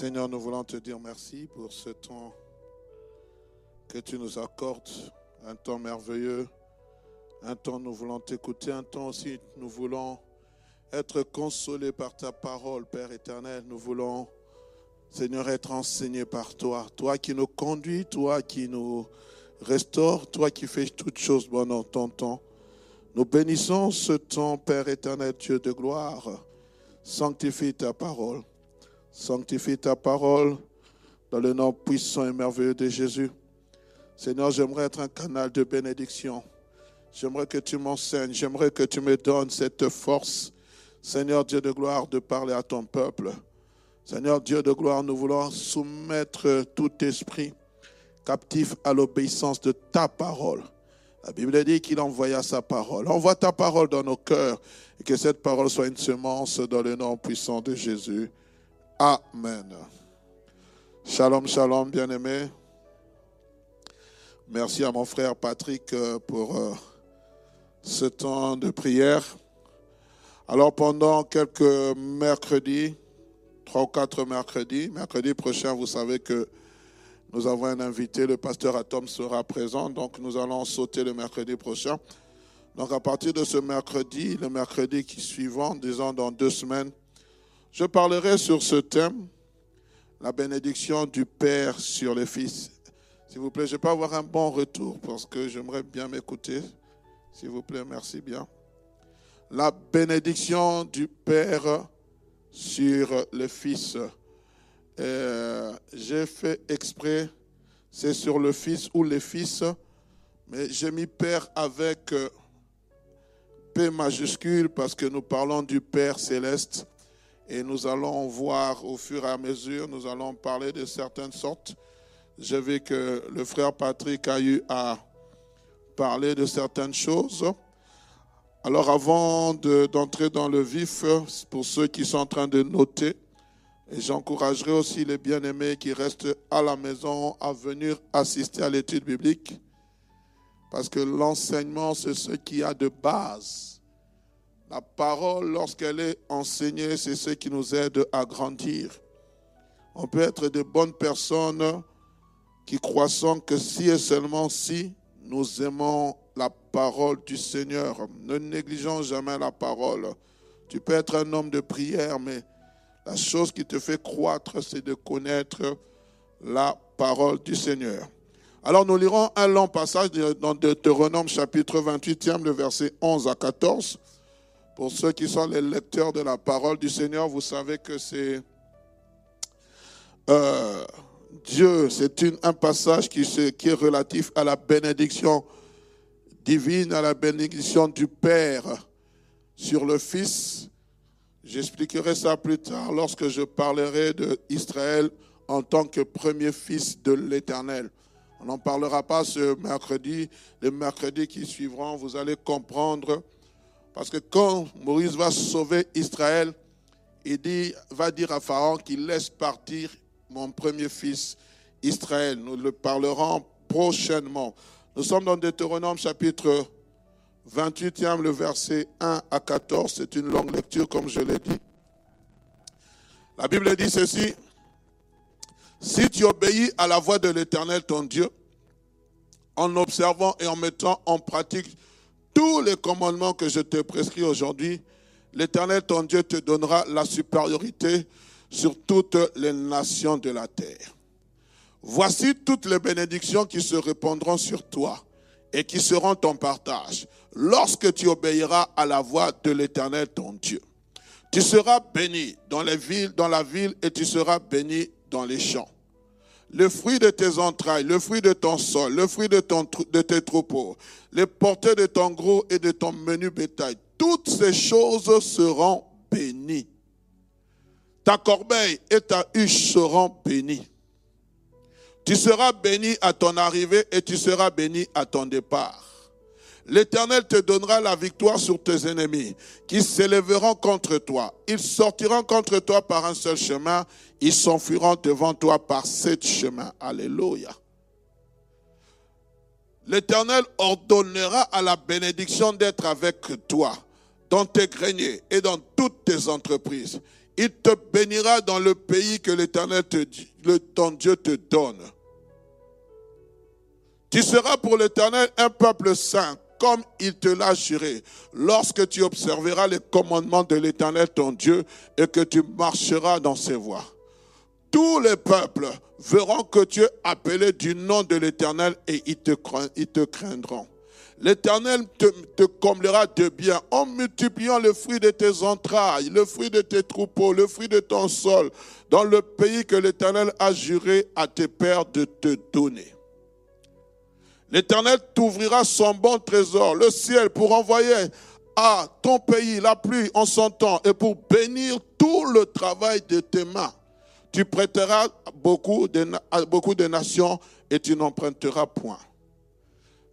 Seigneur, nous voulons te dire merci pour ce temps que tu nous accordes, un temps merveilleux, un temps nous voulons t'écouter, un temps aussi nous voulons être consolés par ta parole, Père éternel. Nous voulons, Seigneur, être enseignés par toi, toi qui nous conduis, toi qui nous restaure, toi qui fais toutes choses bonnes en ton temps. Nous bénissons ce temps, Père éternel, Dieu de gloire. Sanctifie ta parole. Sanctifie ta parole dans le nom puissant et merveilleux de Jésus. Seigneur, j'aimerais être un canal de bénédiction. J'aimerais que tu m'enseignes. J'aimerais que tu me donnes cette force, Seigneur Dieu de gloire, de parler à ton peuple. Seigneur Dieu de gloire, nous voulons soumettre tout esprit captif à l'obéissance de ta parole. La Bible dit qu'il envoya sa parole. Envoie ta parole dans nos cœurs et que cette parole soit une semence dans le nom puissant de Jésus. Amen. Shalom, shalom, bien-aimés. Merci à mon frère Patrick euh, pour euh, ce temps de prière. Alors pendant quelques mercredis, trois ou quatre mercredis, mercredi prochain, vous savez que nous avons un invité, le pasteur Atom sera présent, donc nous allons sauter le mercredi prochain. Donc à partir de ce mercredi, le mercredi qui suivant, disons dans deux semaines, je parlerai sur ce thème, la bénédiction du Père sur les fils. S'il vous plaît, je peux avoir un bon retour parce que j'aimerais bien m'écouter. S'il vous plaît, merci bien. La bénédiction du Père sur les fils. Euh, j'ai fait exprès, c'est sur le Fils ou les fils, mais j'ai mis Père avec euh, P majuscule parce que nous parlons du Père céleste et nous allons voir au fur et à mesure, nous allons parler de certaines sortes. Je vu que le frère Patrick a eu à parler de certaines choses. Alors avant d'entrer dans le vif, pour ceux qui sont en train de noter, j'encouragerai aussi les bien-aimés qui restent à la maison à venir assister à l'étude biblique. Parce que l'enseignement, c'est ce qui a de base. La parole, lorsqu'elle est enseignée, c'est ce qui nous aide à grandir. On peut être de bonnes personnes qui croissons que si et seulement si nous aimons la parole du Seigneur. Ne négligeons jamais la parole. Tu peux être un homme de prière, mais la chose qui te fait croître, c'est de connaître la parole du Seigneur. Alors nous lirons un long passage dans Deutéronome chapitre 28e, le verset 11 à 14. Pour ceux qui sont les lecteurs de la parole du Seigneur, vous savez que c'est euh, Dieu, c'est un passage qui, qui est relatif à la bénédiction divine, à la bénédiction du Père sur le Fils J'expliquerai ça plus tard lorsque je parlerai d'Israël en tant que premier fils de l'Éternel. On n'en parlera pas ce mercredi. Les mercredis qui suivront, vous allez comprendre. Parce que quand Moïse va sauver Israël, il dit, va dire à Pharaon qu'il laisse partir mon premier fils Israël. Nous le parlerons prochainement. Nous sommes dans Deutéronome chapitre 28e, le verset 1 à 14. C'est une longue lecture, comme je l'ai dit. La Bible dit ceci. Si tu obéis à la voix de l'Éternel, ton Dieu, en observant et en mettant en pratique tous les commandements que je te prescris aujourd'hui, l'Éternel, ton Dieu, te donnera la supériorité sur toutes les nations de la terre. Voici toutes les bénédictions qui se répandront sur toi et qui seront ton partage lorsque tu obéiras à la voix de l'Éternel ton Dieu. Tu seras béni dans les villes, dans la ville, et tu seras béni dans les champs. Le fruit de tes entrailles, le fruit de ton sol, le fruit de, ton, de tes troupeaux, les portées de ton gros et de ton menu bétail, toutes ces choses seront bénies. Ta corbeille et ta huche seront bénies. Tu seras béni à ton arrivée et tu seras béni à ton départ. L'Éternel te donnera la victoire sur tes ennemis qui s'élèveront contre toi. Ils sortiront contre toi par un seul chemin. Ils s'enfuiront devant toi par sept chemins. Alléluia. L'Éternel ordonnera à la bénédiction d'être avec toi dans tes greniers et dans toutes tes entreprises. Il te bénira dans le pays que l'Éternel ton Dieu te donne. Tu seras pour l'Éternel un peuple saint, comme il te l'a juré, lorsque tu observeras les commandements de l'Éternel ton Dieu et que tu marcheras dans ses voies. Tous les peuples verront que tu es appelé du nom de l'Éternel et ils te, craindront. L'Éternel te, te, comblera de bien en multipliant le fruit de tes entrailles, le fruit de tes troupeaux, le fruit de ton sol, dans le pays que l'Éternel a juré à tes pères de te donner. L'Éternel t'ouvrira son bon trésor, le ciel, pour envoyer à ton pays la pluie en son temps et pour bénir tout le travail de tes mains. Tu prêteras beaucoup de, à beaucoup de nations et tu n'emprunteras point.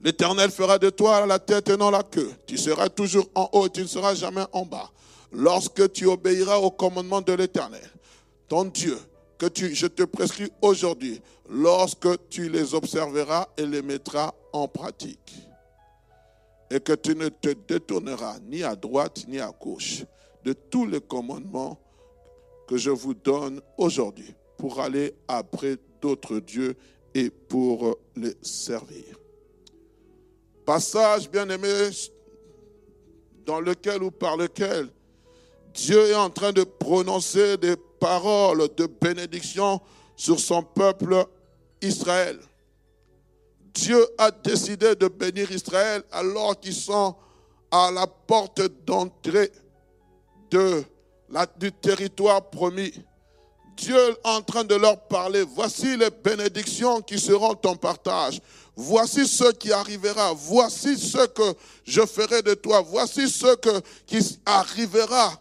L'Éternel fera de toi la tête et non la queue. Tu seras toujours en haut, tu ne seras jamais en bas. Lorsque tu obéiras au commandement de l'Éternel, ton Dieu, que tu, je te prescris aujourd'hui, lorsque tu les observeras et les mettras en pratique. Et que tu ne te détourneras ni à droite ni à gauche de tous les commandements que je vous donne aujourd'hui pour aller après d'autres dieux et pour les servir. Passage bien aimé dans lequel ou par lequel Dieu est en train de prononcer des paroles de bénédiction sur son peuple Israël. Dieu a décidé de bénir Israël alors qu'ils sont à la porte d'entrée de du territoire promis. Dieu est en train de leur parler. Voici les bénédictions qui seront ton partage. Voici ce qui arrivera. Voici ce que je ferai de toi. Voici ce que, qui arrivera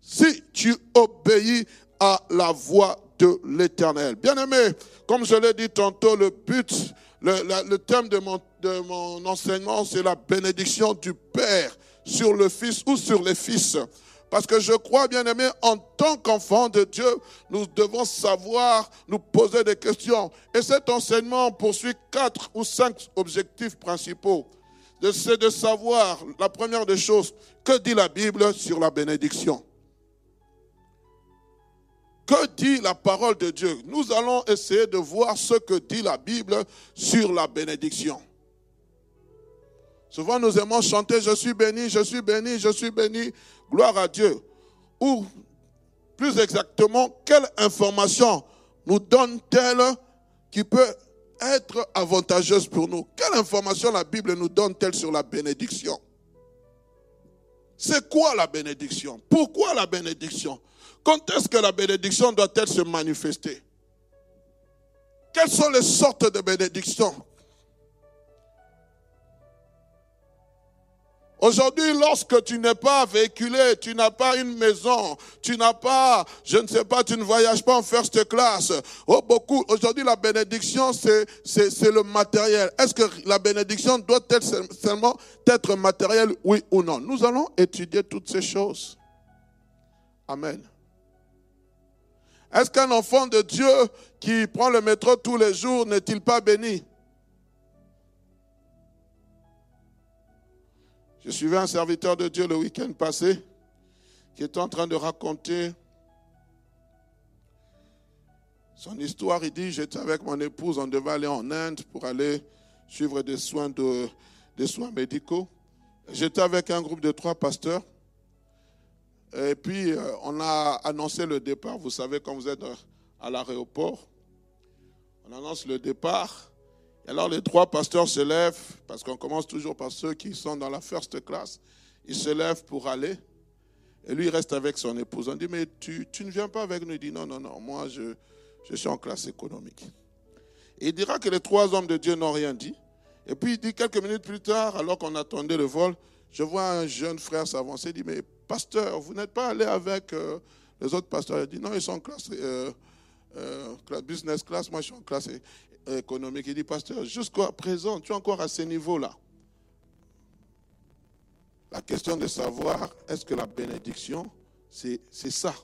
si tu obéis à la voix de l'Éternel. Bien-aimé, comme je l'ai dit tantôt, le but, le, thème de mon, de mon enseignement, c'est la bénédiction du Père sur le Fils ou sur les fils. Parce que je crois, bien aimé, en tant qu'enfant de Dieu, nous devons savoir nous poser des questions. Et cet enseignement poursuit quatre ou cinq objectifs principaux. C'est de savoir, la première des choses, que dit la Bible sur la bénédiction? Que dit la parole de Dieu? Nous allons essayer de voir ce que dit la Bible sur la bénédiction. Souvent nous aimons chanter Je suis béni, je suis béni, je suis béni. Gloire à Dieu. Ou plus exactement, quelle information nous donne-t-elle qui peut être avantageuse pour nous? Quelle information la Bible nous donne-t-elle sur la bénédiction? C'est quoi la bénédiction? Pourquoi la bénédiction? Quand est-ce que la bénédiction doit-elle se manifester? Quelles sont les sortes de bénédictions? Aujourd'hui, lorsque tu n'es pas véhiculé, tu n'as pas une maison, tu n'as pas, je ne sais pas, tu ne voyages pas en first class. Oh, beaucoup. Aujourd'hui, la bénédiction, c'est, c'est, c'est le matériel. Est-ce que la bénédiction doit être seulement être matérielle, oui ou non? Nous allons étudier toutes ces choses. Amen. Est-ce qu'un enfant de Dieu qui prend le métro tous les jours n'est-il pas béni? Je suivais un serviteur de Dieu le week-end passé qui était en train de raconter son histoire. Il dit, j'étais avec mon épouse, on devait aller en Inde pour aller suivre des soins, de, des soins médicaux. J'étais avec un groupe de trois pasteurs. Et puis, euh, on a annoncé le départ. Vous savez, quand vous êtes à l'aéroport, on annonce le départ. Et alors les trois pasteurs se lèvent, parce qu'on commence toujours par ceux qui sont dans la first class. Ils se lèvent pour aller. Et lui, il reste avec son épouse. On dit, mais tu, tu ne viens pas avec nous? Il dit, non, non, non, moi, je, je suis en classe économique. Il dira que les trois hommes de Dieu n'ont rien dit. Et puis il dit, quelques minutes plus tard, alors qu'on attendait le vol, je vois un jeune frère s'avancer. Il dit, mais pasteur, vous n'êtes pas allé avec euh, les autres pasteurs Il dit, non, ils sont en classe, euh, euh, business class, moi je suis en classe économique. Il dit, pasteur, jusqu'à présent, tu es encore à ce niveau-là. La question de savoir, est-ce que la bénédiction, c'est ça?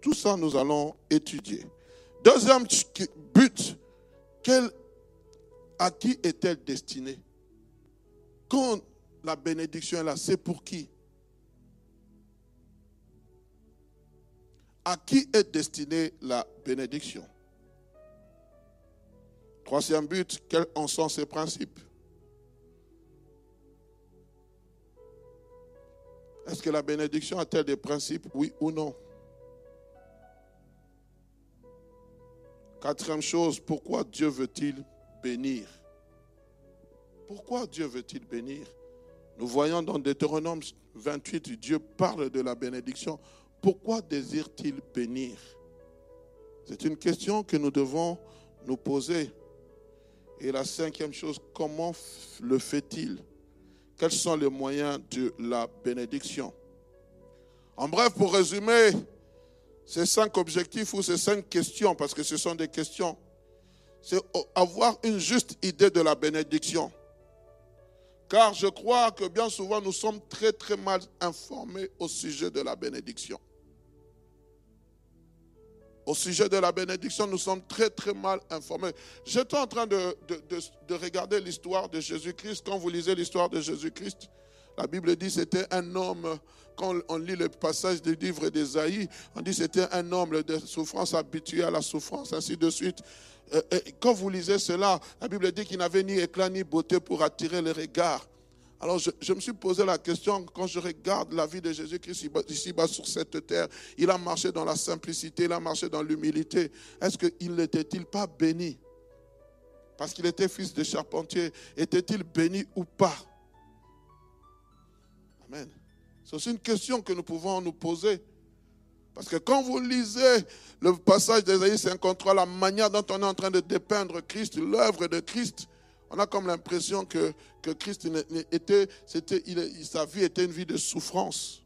Tout ça, nous allons étudier. Deuxième but, à qui est-elle destinée? Quand la bénédiction est là, c'est pour qui? À qui est destinée la bénédiction? Troisième but, quels en sont ces principes? Est-ce que la bénédiction a-t-elle des principes, oui ou non? Quatrième chose, pourquoi Dieu veut-il bénir? Pourquoi Dieu veut-il bénir? Nous voyons dans Deutéronome 28, Dieu parle de la bénédiction. Pourquoi désire-t-il bénir? C'est une question que nous devons nous poser. Et la cinquième chose, comment le fait-il? Quels sont les moyens de la bénédiction? En bref, pour résumer, ces cinq objectifs ou ces cinq questions, parce que ce sont des questions, c'est avoir une juste idée de la bénédiction. Car je crois que bien souvent nous sommes très très mal informés au sujet de la bénédiction. Au sujet de la bénédiction, nous sommes très très mal informés. J'étais en train de, de regarder l'histoire de Jésus-Christ. Quand vous lisez l'histoire de Jésus-Christ, la Bible dit c'était un homme, quand on lit le passage du livre d'Ésaïe, on dit c'était un homme de souffrance habitué à la souffrance, ainsi de suite. Euh, quand vous lisez cela, la Bible dit qu'il n'avait ni éclat ni beauté pour attirer les regards. Alors je, me suis posé la question, quand je regarde la vie de Jésus-Christ ici-bas sur cette terre, il a marché dans la simplicité, il a marché dans l'humilité. Est-ce qu'il n'était-il pas béni? Parce qu'il était fils de charpentier. Était-il béni ou pas? Amen. C'est aussi une question que nous pouvons nous poser. Parce que quand vous lisez le passage d'Ésaïe 53, la manière dont on est en train de dépeindre Christ, l'œuvre de Christ, on a comme l'impression que, Christ était, c'était, sa vie était une vie de souffrance.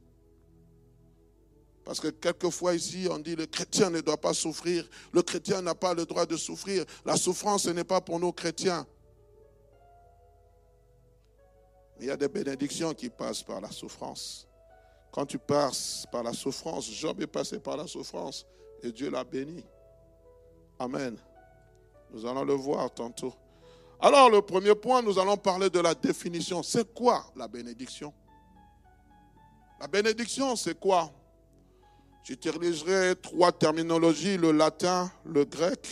Parce que quelquefois ici, on dit le chrétien ne doit pas souffrir, le chrétien n'a pas le droit de souffrir. La souffrance, ce n'est pas pour nous chrétiens. Il y a des bénédictions qui passent par la souffrance. Quand tu passes par la souffrance, Job est passé par la souffrance et Dieu l'a béni. Amen. Nous allons le voir tantôt. Alors, le premier point, nous allons parler de la définition. C'est quoi la bénédiction? La bénédiction, c'est quoi? J'utiliserai trois terminologies, le latin, le grec,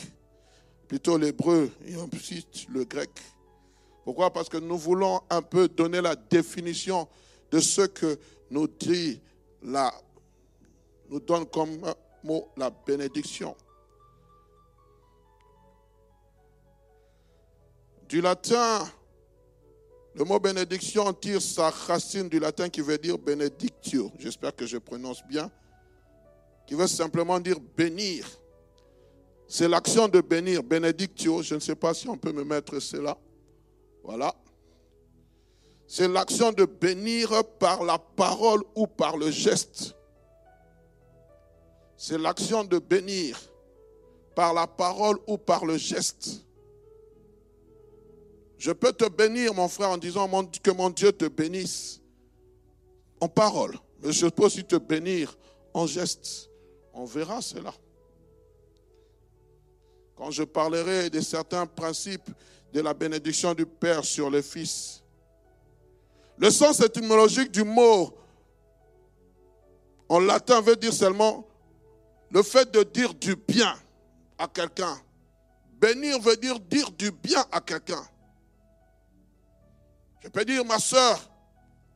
plutôt l'hébreu et ensuite le grec. Pourquoi? Parce que nous voulons un peu donner la définition de ce que nous dit la, nous donne comme mot la bénédiction. Du latin, le mot bénédiction tire sa racine du latin qui veut dire benedictio. J'espère que je prononce bien. Qui veut simplement dire bénir. C'est l'action de bénir. Benedictio, je ne sais pas si on peut me mettre cela. Voilà. C'est l'action de bénir par la parole ou par le geste. C'est l'action de bénir par la parole ou par le geste. Je peux te bénir, mon frère, en disant que mon Dieu te bénisse en parole. Mais je peux aussi te bénir en geste. On verra cela. Quand je parlerai de certains principes de la bénédiction du Père sur le Fils. Le sens étymologique du mot en latin veut dire seulement le fait de dire du bien à quelqu'un. Bénir veut dire dire du bien à quelqu'un. Je peux dire, ma soeur,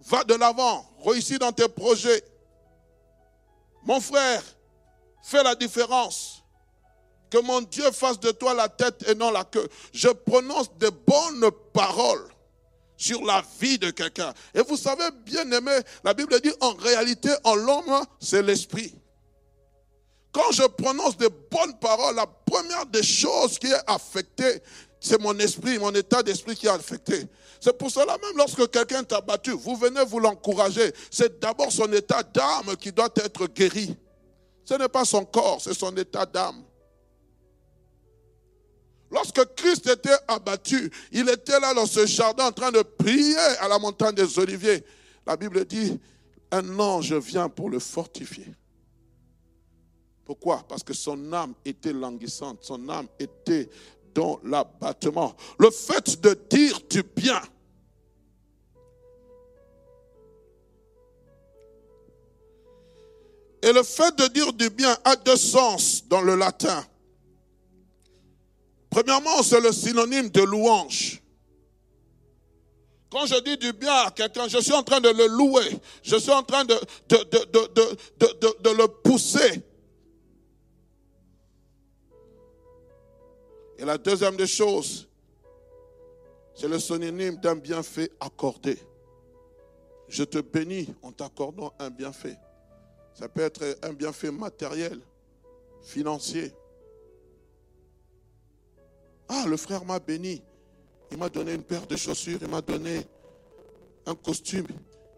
va de l'avant, réussis dans tes projets. Mon frère, fais la différence. Que mon Dieu fasse de toi la tête et non la queue. Je prononce de bonnes paroles sur la vie de quelqu'un. Et vous savez, bien aimé, la Bible dit en réalité, en l'homme, c'est l'esprit. Quand je prononce de bonnes paroles, la première des choses qui est affectée, c'est mon esprit, mon état d'esprit qui est affecté. C'est pour cela même lorsque quelqu'un t'a battu, vous venez vous l'encourager. C'est d'abord son état d'âme qui doit être guéri. Ce n'est pas son corps, c'est son état d'âme. Lorsque Christ était abattu, il était là dans ce jardin en train de prier à la montagne des Oliviers. La Bible dit, un ange vient pour le fortifier. Pourquoi? Parce que son âme était languissante, son âme était dans l'abattement. Le fait de dire du bien, Et le fait de dire du bien a deux sens dans le latin. Premièrement, c'est le synonyme de louange. Quand je dis du bien à quelqu'un, je suis en train de le louer. Je suis en train de, de, le pousser. Et la deuxième des choses, c'est le synonyme d'un bienfait accordé. Je te bénis en t'accordant un bienfait. Ça peut être un bienfait matériel, financier. Ah, le frère m'a béni. Il m'a donné une paire de chaussures, il m'a donné un costume.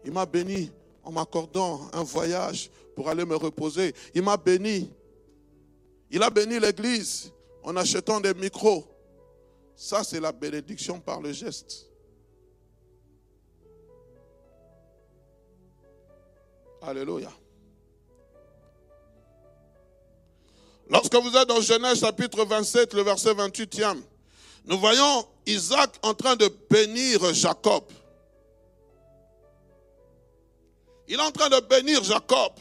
Il m'a béni en m'accordant un voyage pour aller me reposer. Il m'a béni. Il a béni l'église en achetant des micros. Ça, c'est la bénédiction par le geste. Alléluia. Lorsque vous êtes dans Genèse chapitre 27, le verset 28e, nous voyons Isaac en train de bénir Jacob. Il est en train de bénir Jacob.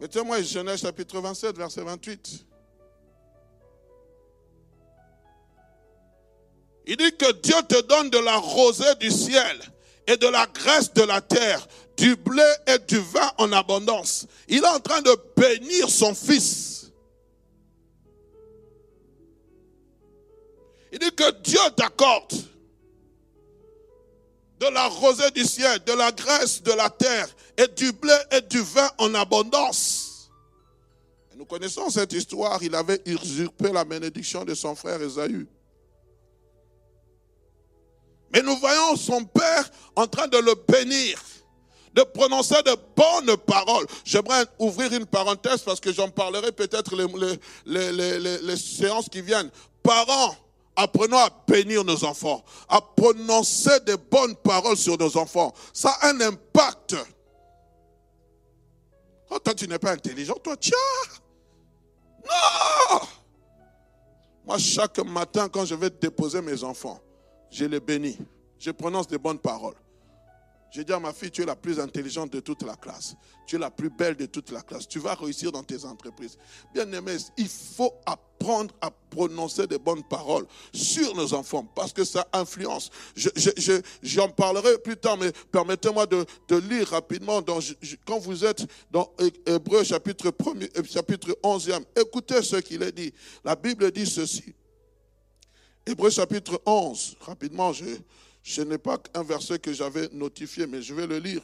Mettez-moi Genèse chapitre 27, verset 28. Il dit que Dieu te donne de la rosée du ciel et de la graisse de la terre, du blé et du vin en abondance. Il est en train de bénir son fils. Il dit que Dieu t'accorde de la rosée du ciel, de la graisse de la terre et du blé et du vin en abondance. nous connaissons cette histoire, il avait usurpé la bénédiction de son frère Esaü. Mais nous voyons son père en train de le bénir, de prononcer de bonnes paroles. J'aimerais ouvrir une parenthèse parce que j'en parlerai peut-être les, les, séances qui viennent. Parents, apprenons à bénir nos enfants, à prononcer de bonnes paroles sur nos enfants. Ça a un impact. Oh, toi, tu n'es pas intelligent, toi, tiens. Non. Moi, chaque matin, quand je vais déposer mes enfants, je les bénis. Je prononce des bonnes paroles. Je dis à ma fille, tu es la plus intelligente de toute la classe. Tu es la plus belle de toute la classe. Tu vas réussir dans tes entreprises. Bien aimé, il faut apprendre à prononcer des bonnes paroles sur nos enfants parce que ça influence. J'en parlerai plus tard, mais permettez-moi de, lire rapidement quand vous êtes dans Hébreu chapitre, 1 chapitre 11e. Écoutez ce qu'il est dit. La Bible dit ceci. Hébreu chapitre 11, rapidement, je, je n'ai pas un verset que j'avais notifié, mais je vais le lire.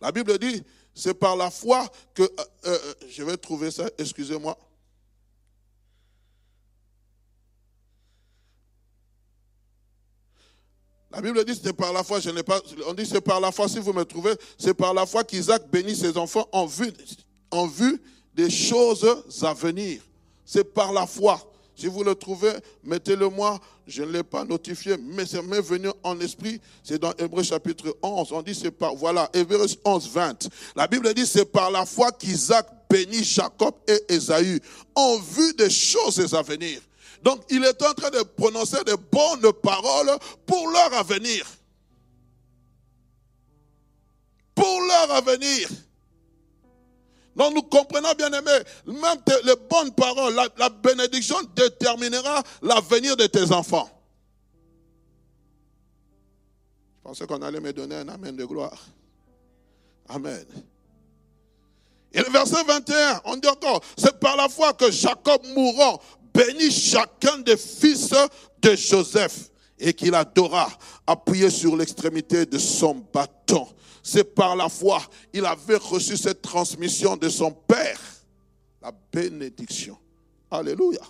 La Bible dit, c'est par la foi que... Euh, euh, je vais trouver ça, excusez-moi. La Bible dit c'est par la foi, je n'ai pas. On dit c'est par la foi, si vous me trouvez, c'est par la foi qu'Isaac bénit ses enfants en vue, en vue des choses à venir. C'est par la foi. Si vous le trouvez, mettez-le moi. Je ne l'ai pas notifié, mais c'est m'est venu en esprit. C'est dans Hébreu chapitre 11. On dit c'est par, voilà, Hébreu 11, 20. La Bible dit c'est par la foi qu'Isaac bénit Jacob et Esaü en vue des choses à venir. Donc il est en train de prononcer de bonnes paroles pour leur avenir. Pour leur avenir. Donc nous comprenons, bien aimé, même les bonnes paroles, la, bénédiction déterminera l'avenir de tes enfants. Je pensais qu'on allait me donner un amen de gloire. Amen. Et le verset 21, on dit encore, c'est par la foi que Jacob mourant bénit chacun des fils de Joseph et qu'il adora, appuyé sur l'extrémité de son bâton c'est par la foi. Il avait reçu cette transmission de son Père, la bénédiction. Alléluia.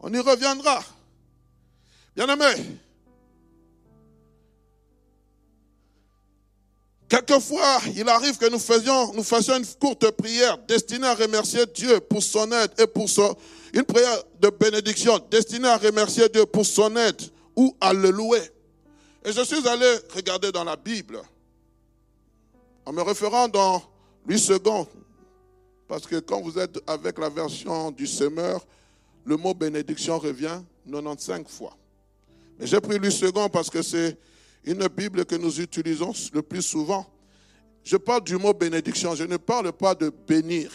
On y reviendra. Bien-aimé, Quelquefois, il arrive que nous faisions, nous fassions une courte prière destinée à remercier Dieu pour son aide et pour son, une prière de bénédiction destinée à remercier Dieu pour son aide ou à le louer. Et je suis allé regarder dans la Bible en me référant dans Louis II, parce que quand vous êtes avec la version du semeur, le mot bénédiction revient 95 fois. Mais j'ai pris Louis II parce que c'est une Bible que nous utilisons le plus souvent. Je parle du mot bénédiction, je ne parle pas de bénir.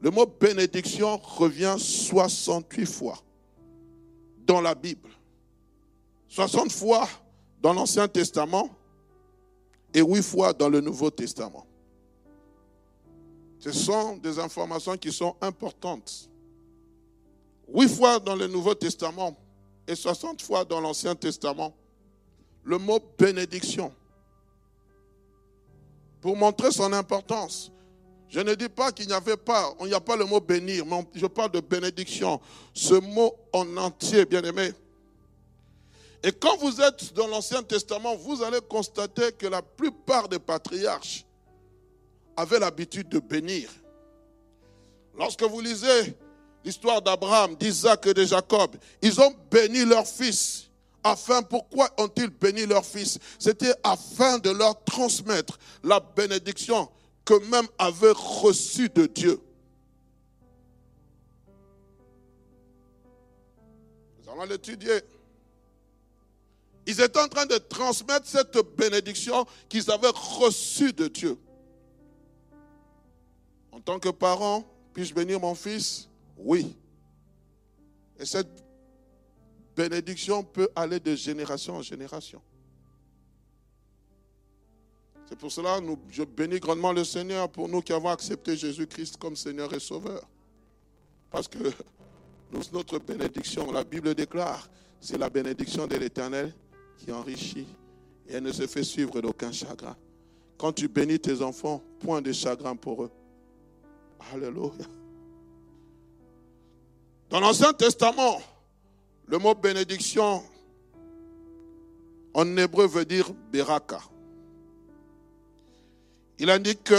Le mot bénédiction revient 68 fois dans la Bible. 60 fois dans l'Ancien Testament et 8 fois dans le Nouveau Testament. Ce sont des informations qui sont importantes. 8 fois dans le Nouveau Testament et 60 fois dans l'Ancien Testament. Le mot bénédiction. Pour montrer son importance. Je ne dis pas qu'il n'y avait pas, il n'y a pas le mot bénir, mais je parle de bénédiction. Ce mot en entier, bien aimé. Et quand vous êtes dans l'Ancien Testament, vous allez constater que la plupart des patriarches avaient l'habitude de bénir. Lorsque vous lisez l'histoire d'Abraham, d'Isaac et de Jacob, ils ont béni leur fils. Afin, pourquoi ont-ils béni leur fils? C'était afin de leur transmettre la bénédiction qu'eux-mêmes avaient reçue de Dieu. Nous allons l'étudier. Ils étaient en train de transmettre cette bénédiction qu'ils avaient reçue de Dieu. En tant que parent, puis-je bénir mon fils? Oui. Et cette bénédiction peut aller de génération en génération. C'est pour cela que je bénis grandement le Seigneur pour nous qui avons accepté Jésus-Christ comme Seigneur et Sauveur. Parce que notre bénédiction, la Bible déclare, c'est la bénédiction de l'Éternel qui enrichit et elle ne se fait suivre d'aucun chagrin. Quand tu bénis tes enfants, point de chagrin pour eux. Alléluia. Dans l'Ancien Testament, le mot bénédiction en hébreu veut dire beraka. Il indique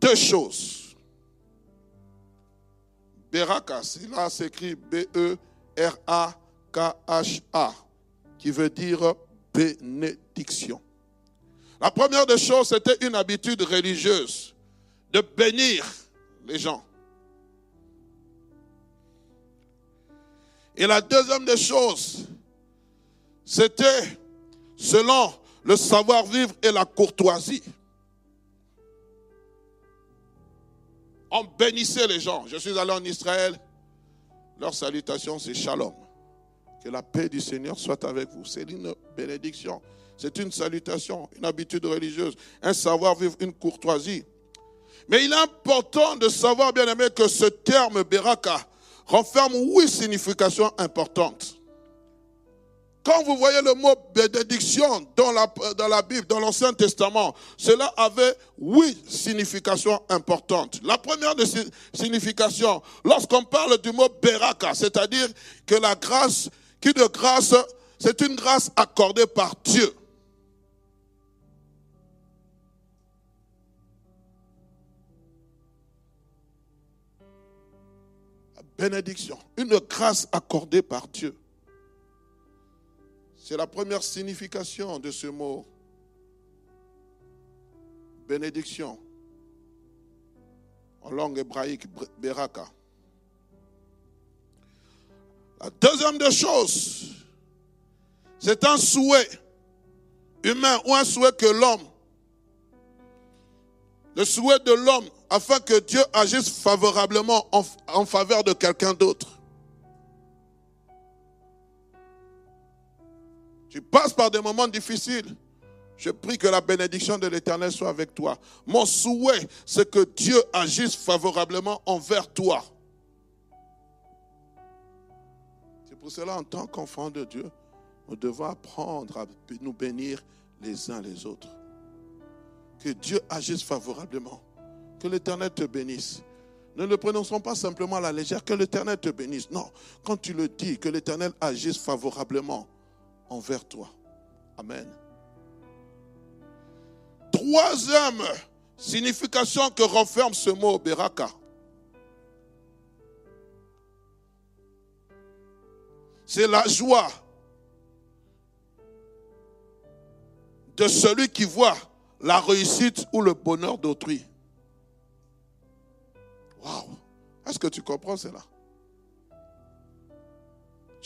deux choses. Beraka, là s'écrit B-E-R-A-K-H-A qui veut dire bénédiction. La première des choses, c'était une habitude religieuse de bénir les gens. Et la deuxième des choses, c'était selon le savoir-vivre et la courtoisie. On bénissait les gens. Je suis allé en Israël. Leur salutation, c'est shalom. Que la paix du Seigneur soit avec vous. C'est une bénédiction. C'est une salutation, une habitude religieuse, un savoir-vivre, une courtoisie. Mais il est important de savoir, bien aimé, que ce terme beraka renferme huit significations importantes. Quand vous voyez le mot bénédiction dans la, dans la Bible, dans l'Ancien Testament, cela avait huit significations importantes. La première des significations, lorsqu'on parle du mot beraka, c'est-à-dire que la grâce qui de grâce, c'est une grâce accordée par Dieu. Bénédiction, une grâce accordée par Dieu. C'est la première signification de ce mot. Bénédiction. En langue hébraïque, beraka. La deuxième des choses, c'est un souhait humain ou un souhait que l'homme, le souhait de l'homme afin que Dieu agisse favorablement en, faveur de quelqu'un d'autre. Tu passes par des moments difficiles. Je prie que la bénédiction de l'Éternel soit avec toi. Mon souhait, c'est que Dieu agisse favorablement envers toi. pour cela, en tant qu'enfants de Dieu, nous devons apprendre à nous bénir les uns les autres. Que Dieu agisse favorablement. Que l'Éternel te bénisse. Ne le prononçons pas simplement à la légère, que l'Éternel te bénisse. Non, quand tu le dis, que l'Éternel agisse favorablement envers toi. Amen. Troisième signification que renferme ce mot Beraka, c'est la joie de celui qui voit la réussite ou le bonheur d'autrui. Waouh! Est-ce que tu comprends cela?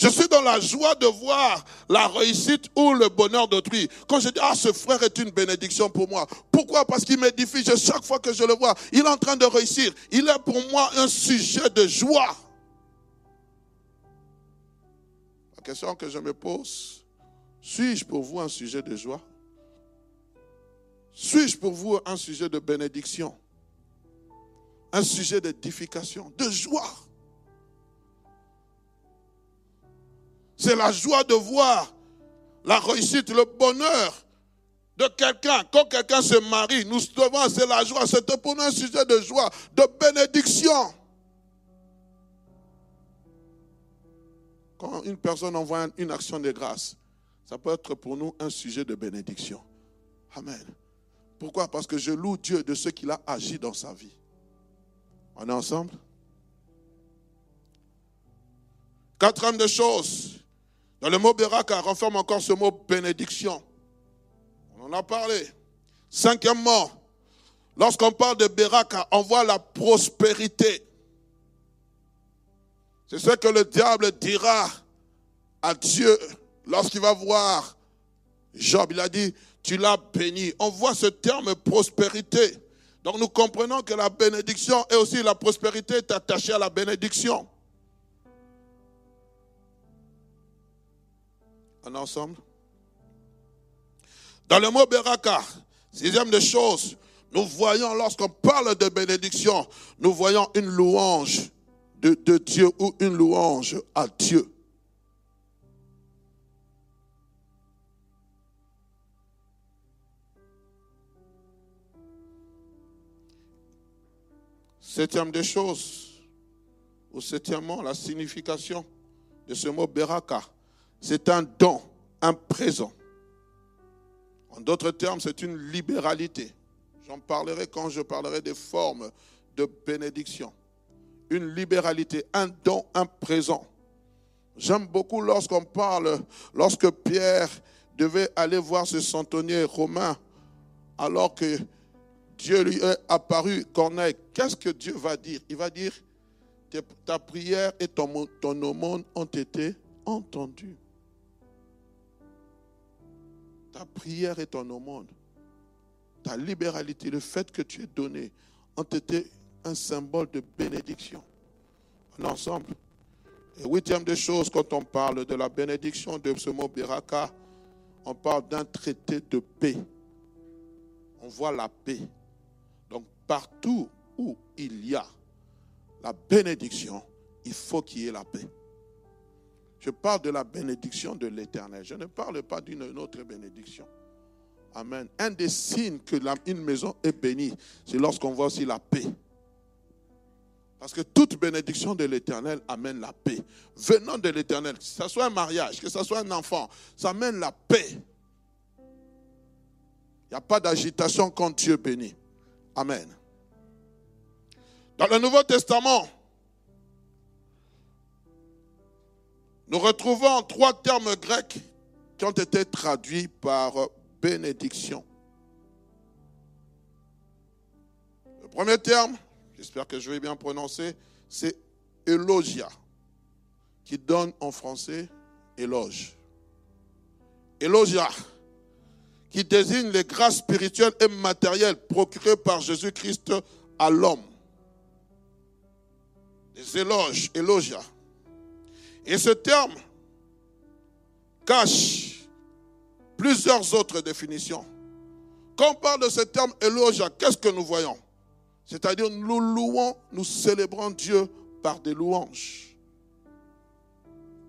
Je suis dans la joie de voir la réussite ou le bonheur d'autrui. Quand je dis, ah, ce frère est une bénédiction pour moi. Pourquoi? Parce qu'il m'édifie. Chaque fois que je le vois, il est en train de réussir. Il est pour moi un sujet de joie. La question que je me pose, suis-je pour vous un sujet de joie? Suis-je pour vous un sujet de bénédiction? Un sujet d'édification, de joie C'est la joie de voir la réussite, le bonheur de quelqu'un. Quand quelqu'un se marie, nous devons, c'est la joie. C'est pour nous un sujet de joie, de bénédiction. Quand une personne envoie une action de grâce, ça peut être pour nous un sujet de bénédiction. Amen. Pourquoi? Parce que je loue Dieu de ce qu'il a agi dans sa vie. On est ensemble? Quatrième des choses, dans le mot Beraka, renferme encore ce mot bénédiction. On en a parlé. Cinquièmement, lorsqu'on parle de Beraka, on voit la prospérité. C'est ce que le diable dira à Dieu lorsqu'il va voir Job. Il a dit, tu l'as béni. On voit ce terme prospérité. Donc nous comprenons que la bénédiction et aussi la prospérité est attachée à la bénédiction. En ensemble? Dans le mot Beraka, sixième des choses, nous voyons, lorsqu'on parle de bénédiction, nous voyons une louange de, de Dieu ou une louange à Dieu. Septième des choses, ou septièmement, la signification de ce mot Beraka c'est un don, un présent. En d'autres termes, c'est une libéralité. J'en parlerai quand je parlerai des formes de bénédiction. Une libéralité, un don, un présent. J'aime beaucoup lorsqu'on parle, lorsque Pierre devait aller voir ce centenier romain, alors que Dieu lui est apparu, Corneille. Qu'est-ce que Dieu va dire? Il va dire, ta prière et ton, ton aumône ont été entendues. Ta prière est ton aumône. Ta libéralité, le fait que tu es donné, ont été un symbole de bénédiction. En ensemble. Et huitième des choses, quand on parle de la bénédiction de ce mot Beraka, on parle d'un traité de paix. On voit la paix. Donc partout où il y a la bénédiction, il faut qu'il y ait la paix. Je parle de la bénédiction de l'éternel. Je ne parle pas d'une autre bénédiction. Amen. Un des signes que une maison est bénie, c'est lorsqu'on voit aussi la paix. Parce que toute bénédiction de l'éternel amène la paix. Venant de l'éternel, que ce soit un mariage, que ce soit un enfant, ça amène la paix. Il n'y a pas d'agitation quand Dieu bénit. Amen. Dans le Nouveau Testament, Nous retrouvons trois termes grecs qui ont été traduits par bénédiction. Le premier terme, j'espère que je vais bien prononcer, c'est elogia, qui donne en français éloge. Elogia, qui désigne les grâces spirituelles et matérielles procurées par Jésus-Christ à l'homme. Les éloges, elogia. Et ce terme cache plusieurs autres définitions. Quand on parle de ce terme éloge, qu'est-ce que nous voyons? C'est-à-dire nous louons, nous célébrons Dieu par des louanges.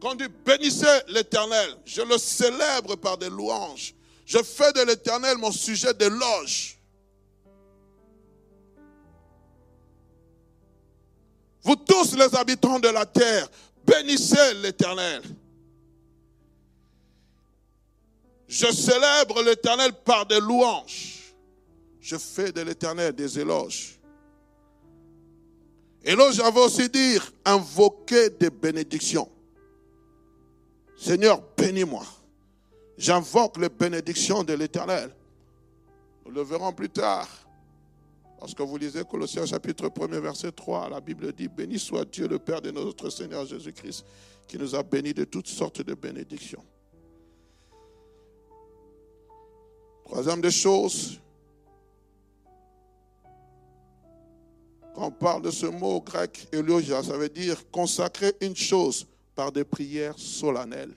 Quand on dit bénissez l'éternel, je le célèbre par des louanges. Je fais de l'éternel mon sujet d'éloge. Vous tous les habitants de la terre, Bénissez l'Éternel. Je célèbre l'Éternel par des louanges. Je fais de l'Éternel des éloges. Éloge, j'avais aussi dire invoquer des bénédictions. Seigneur, bénis-moi. J'invoque les bénédictions de l'Éternel. Nous le verrons plus tard. Lorsque vous lisez Colossiens chapitre 1 verset 3, la Bible dit, Béni soit Dieu le Père de notre Seigneur Jésus-Christ, qui nous a bénis de toutes sortes de bénédictions. Troisième des choses, quand on parle de ce mot grec, eulogia, ça veut dire consacrer une chose par des prières solennelles.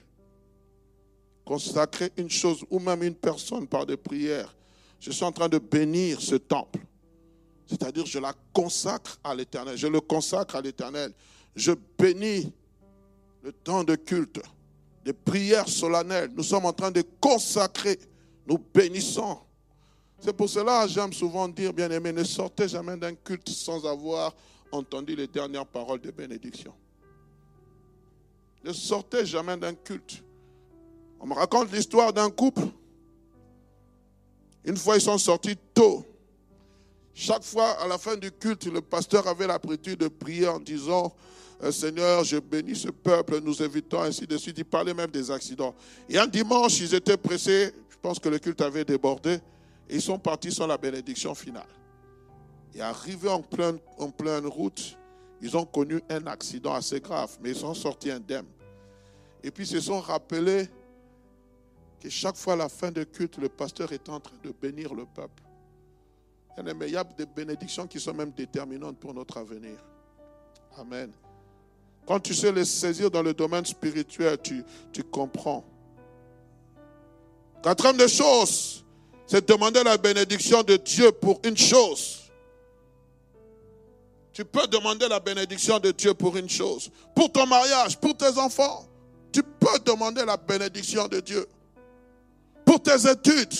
Consacrer une chose ou même une personne par des prières. Je suis en train de bénir ce temple. C'est-à-dire, je la consacre à l'éternel. Je le consacre à l'éternel. Je bénis le temps de culte, des prières solennelles. Nous sommes en train de consacrer. Nous bénissons. C'est pour cela, j'aime souvent dire, bien aimé, ne sortez jamais d'un culte sans avoir entendu les dernières paroles de bénédiction. Ne sortez jamais d'un culte. On me raconte l'histoire d'un couple. Une fois, ils sont sortis tôt. Chaque fois, à la fin du culte, le pasteur avait l'habitude de prier en disant, euh, Seigneur, je bénis ce peuple, nous évitons ainsi de suite. Il parlait même des accidents. Et un dimanche, ils étaient pressés. Je pense que le culte avait débordé. Et ils sont partis sans la bénédiction finale. Et arrivés en pleine, en pleine route, ils ont connu un accident assez grave, mais ils sont sortis indemnes. Et puis ils se sont rappelés que chaque fois à la fin de culte, le pasteur est en train de bénir le peuple. Il y a des bénédictions qui sont même déterminantes pour notre avenir. Amen. Quand tu sais les saisir dans le domaine spirituel, tu, tu comprends. Quatrième des choses, c'est demander la bénédiction de Dieu pour une chose. Tu peux demander la bénédiction de Dieu pour une chose. Pour ton mariage, pour tes enfants. Tu peux demander la bénédiction de Dieu. Pour tes études.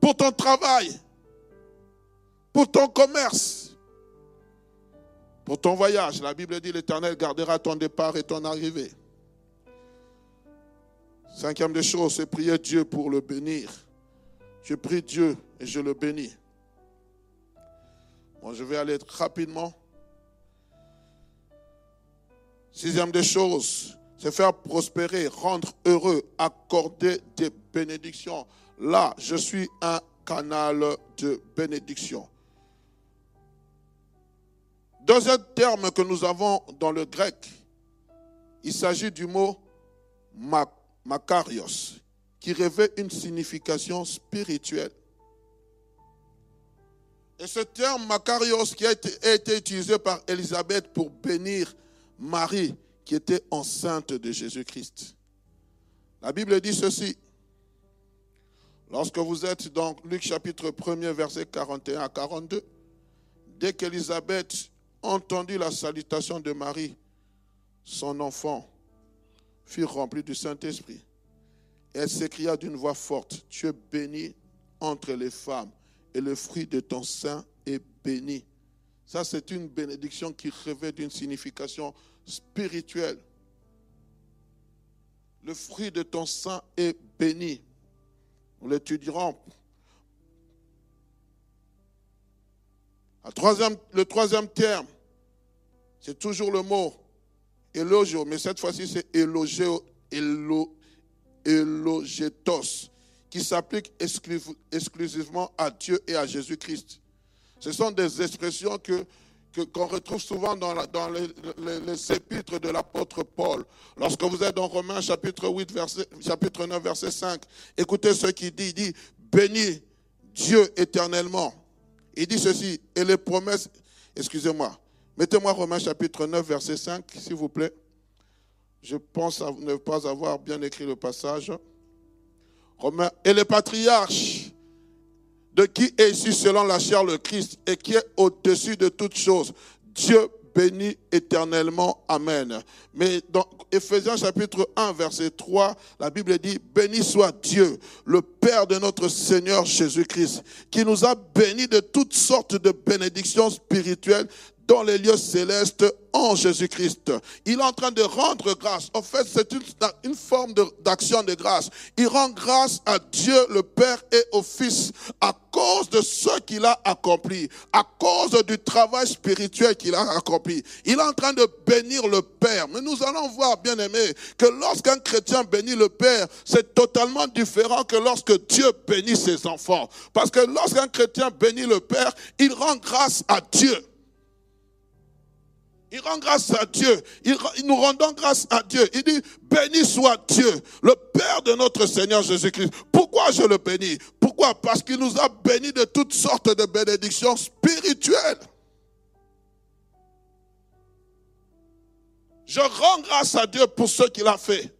Pour ton travail. Pour ton commerce. Pour ton voyage. La Bible dit l'Éternel gardera ton départ et ton arrivée. Cinquième des choses, c'est prier Dieu pour le bénir. Je prie Dieu et je le bénis. Bon, je vais aller rapidement. Sixième des choses, c'est faire prospérer, rendre heureux, accorder des bénédictions. Là, je suis un canal de bénédiction. Deuxième terme que nous avons dans le grec, il s'agit du mot makarios, qui revêt une signification spirituelle. Et ce terme Makarios qui a été, utilisé par Élisabeth pour bénir Marie qui était enceinte de Jésus-Christ. La Bible dit ceci. Lorsque vous êtes dans Luc chapitre 1er verset 41 à 42, dès qu'Élisabeth entendit la salutation de Marie, son enfant fut rempli du Saint-Esprit. Elle s'écria d'une voix forte, Tu es bénie entre les femmes et le fruit de ton sein est béni. Ça, c'est une bénédiction qui revêt d'une signification spirituelle. Le fruit de ton sein est béni. Nous l'étudierons. Le troisième terme, c'est toujours le mot élogio, mais cette fois-ci c'est élogio, élogetos qui s'applique exclusivement à Dieu et à Jésus-Christ. Ce sont des expressions que qu'on retrouve souvent dans, les, les, épîtres de l'apôtre Paul. Lorsque vous êtes dans Romains chapitre 8, verset, chapitre 9, verset 5, écoutez ce qu'il dit. Il dit, bénis Dieu éternellement. Il dit ceci, et les promesses, excusez-moi, mettez-moi Romains chapitre 9, verset 5, s'il vous plaît. Je pense ne pas avoir bien écrit le passage et le patriarche de qui est ici selon la chair le Christ et qui est au-dessus de toutes choses. Dieu béni éternellement. Amen. Mais dans Ephésiens chapitre 1, verset 3, la Bible dit, béni soit Dieu, le Père de notre Seigneur Jésus-Christ, qui nous a bénis de toutes sortes de bénédictions spirituelles dans les lieux célestes en Jésus-Christ. Il est en train de rendre grâce. En fait, c'est une, une, forme d'action de, grâce. Il rend grâce à Dieu le Père et au Fils à cause de ce qu'il a accompli, à cause du travail spirituel qu'il a accompli. Il est en train de bénir le Père. Mais nous allons voir, bien aimé, que lorsqu'un chrétien bénit le Père, c'est totalement différent que lorsque Dieu bénit ses enfants. Parce que lorsqu'un chrétien bénit le Père, il rend grâce à Dieu. Il rend grâce à Dieu. Il, nous rendons grâce à Dieu. Il dit, béni soit Dieu, le Père de notre Seigneur Jésus-Christ. Pourquoi je le bénis? Pourquoi? Parce qu'il nous a bénis de toutes sortes de bénédictions spirituelles. Je rends grâce à Dieu pour ce qu'il a fait.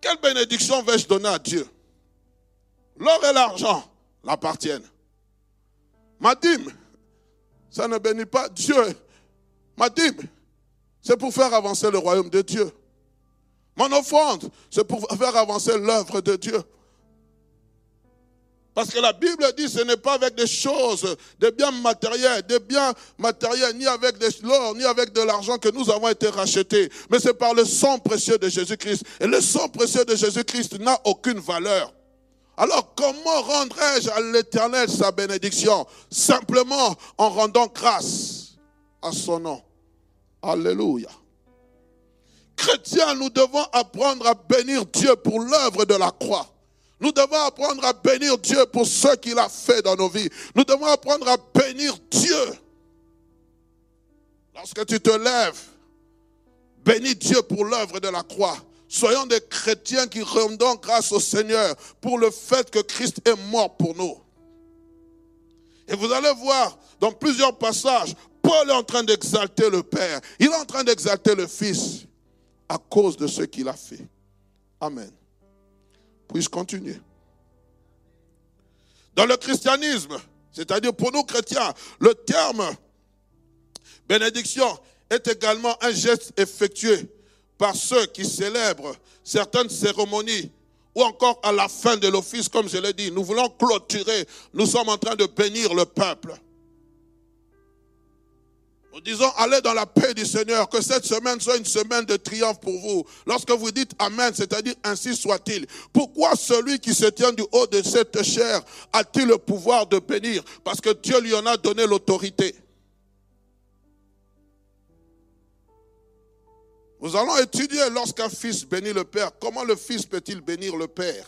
Quelle bénédiction vais-je donner à Dieu? L'or et l'argent l'appartiennent. Ma dîme, ça ne bénit pas Dieu Ma dîme, c'est pour faire avancer le royaume de Dieu. Mon offrande, c'est pour faire avancer l'œuvre de Dieu. Parce que la Bible dit ce n'est pas avec des choses, des biens matériels, des biens matériels, ni avec de l'or, ni avec de l'argent que nous avons été rachetés, mais c'est par le sang précieux de Jésus-Christ. Et le sang précieux de Jésus-Christ n'a aucune valeur. Alors comment rendrai-je à l'Éternel sa bénédiction? Simplement en rendant grâce à son nom. Alléluia. Chrétiens, nous devons apprendre à bénir Dieu pour l'œuvre de la croix. Nous devons apprendre à bénir Dieu pour ce qu'il a fait dans nos vies. Nous devons apprendre à bénir Dieu. Lorsque tu te lèves, bénis Dieu pour l'œuvre de la croix. Soyons des chrétiens qui rendons grâce au Seigneur pour le fait que Christ est mort pour nous. Et vous allez voir dans plusieurs passages Paul est en train d'exalter le Père. Il est en train d'exalter le Fils à cause de ce qu'il a fait. Amen. Puis-je continuer? Dans le christianisme, c'est-à-dire pour nous chrétiens, le terme bénédiction est également un geste effectué par ceux qui célèbrent certaines cérémonies ou encore à la fin de l'office, comme je l'ai dit. Nous voulons clôturer, nous sommes en train de bénir le peuple. Nous disons, allez dans la paix du Seigneur, que cette semaine soit une semaine de triomphe pour vous. Lorsque vous dites Amen, c'est-à-dire ainsi soit-il. Pourquoi celui qui se tient du haut de cette chair a-t-il le pouvoir de bénir? Parce que Dieu lui en a donné l'autorité. Nous allons étudier lorsqu'un fils bénit le Père, comment le fils peut-il bénir le Père?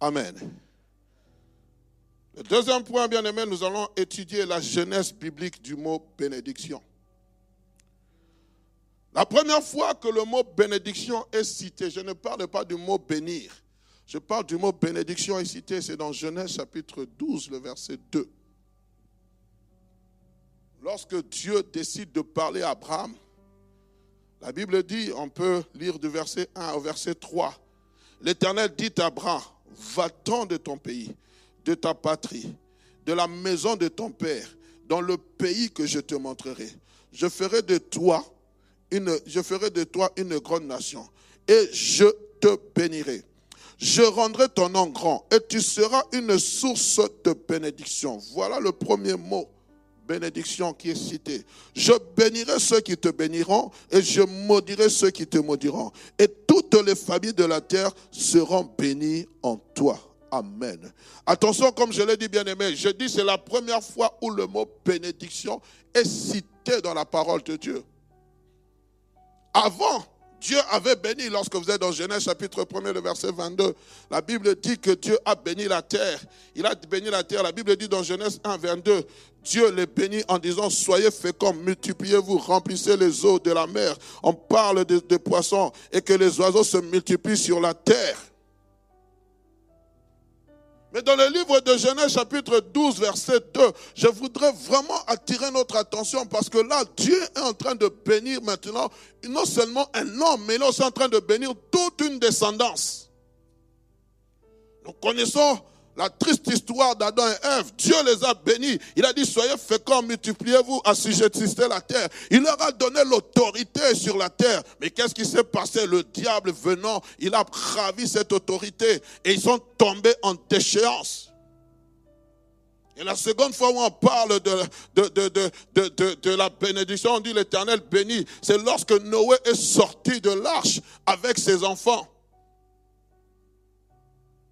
Amen. Le deuxième point, bien aimé, nous allons étudier la jeunesse biblique du mot bénédiction. La première fois que le mot bénédiction est cité, je ne parle pas du mot bénir, je parle du mot bénédiction est cité, c'est dans Genèse chapitre 12, le verset 2. Lorsque Dieu décide de parler à Abraham, la Bible dit, on peut lire du verset 1 au verset 3, l'Éternel dit à Abraham, va-t'en de ton pays de ta patrie, de la maison de ton père, dans le pays que je te montrerai. Je ferai de toi une, je ferai de toi une grande nation et je te bénirai. Je rendrai ton nom grand et tu seras une source de bénédiction. Voilà le premier mot, bénédiction qui est cité. Je bénirai ceux qui te béniront et je maudirai ceux qui te maudiront. Et toutes les familles de la terre seront bénies en toi. Amen. Attention, comme je l'ai dit, bien aimé, je dis c'est la première fois où le mot bénédiction est cité dans la parole de Dieu. Avant, Dieu avait béni, lorsque vous êtes dans Genèse chapitre 1, le verset 22, la Bible dit que Dieu a béni la terre. Il a béni la terre. La Bible dit dans Genèse 1, 22, Dieu les bénit en disant, soyez féconds, multipliez-vous, remplissez les eaux de la mer. On parle des de poissons et que les oiseaux se multiplient sur la terre. Mais dans le livre de Genèse chapitre 12 verset 2, je voudrais vraiment attirer notre attention parce que là, Dieu est en train de bénir maintenant non seulement un homme, mais il est aussi en train de bénir toute une descendance. Nous connaissons la triste histoire d'Adam et Ève. Dieu les a bénis. Il a dit, soyez féconds, multipliez-vous, assujettissez la terre. Il leur a donné l'autorité sur la terre. Mais qu'est-ce qui s'est passé? Le diable venant, il a ravi cette autorité et ils sont tombés en déchéance. Et la seconde fois où on parle de, de, de, de la bénédiction, on dit l'Éternel béni, c'est lorsque Noé est sorti de l'arche avec ses enfants.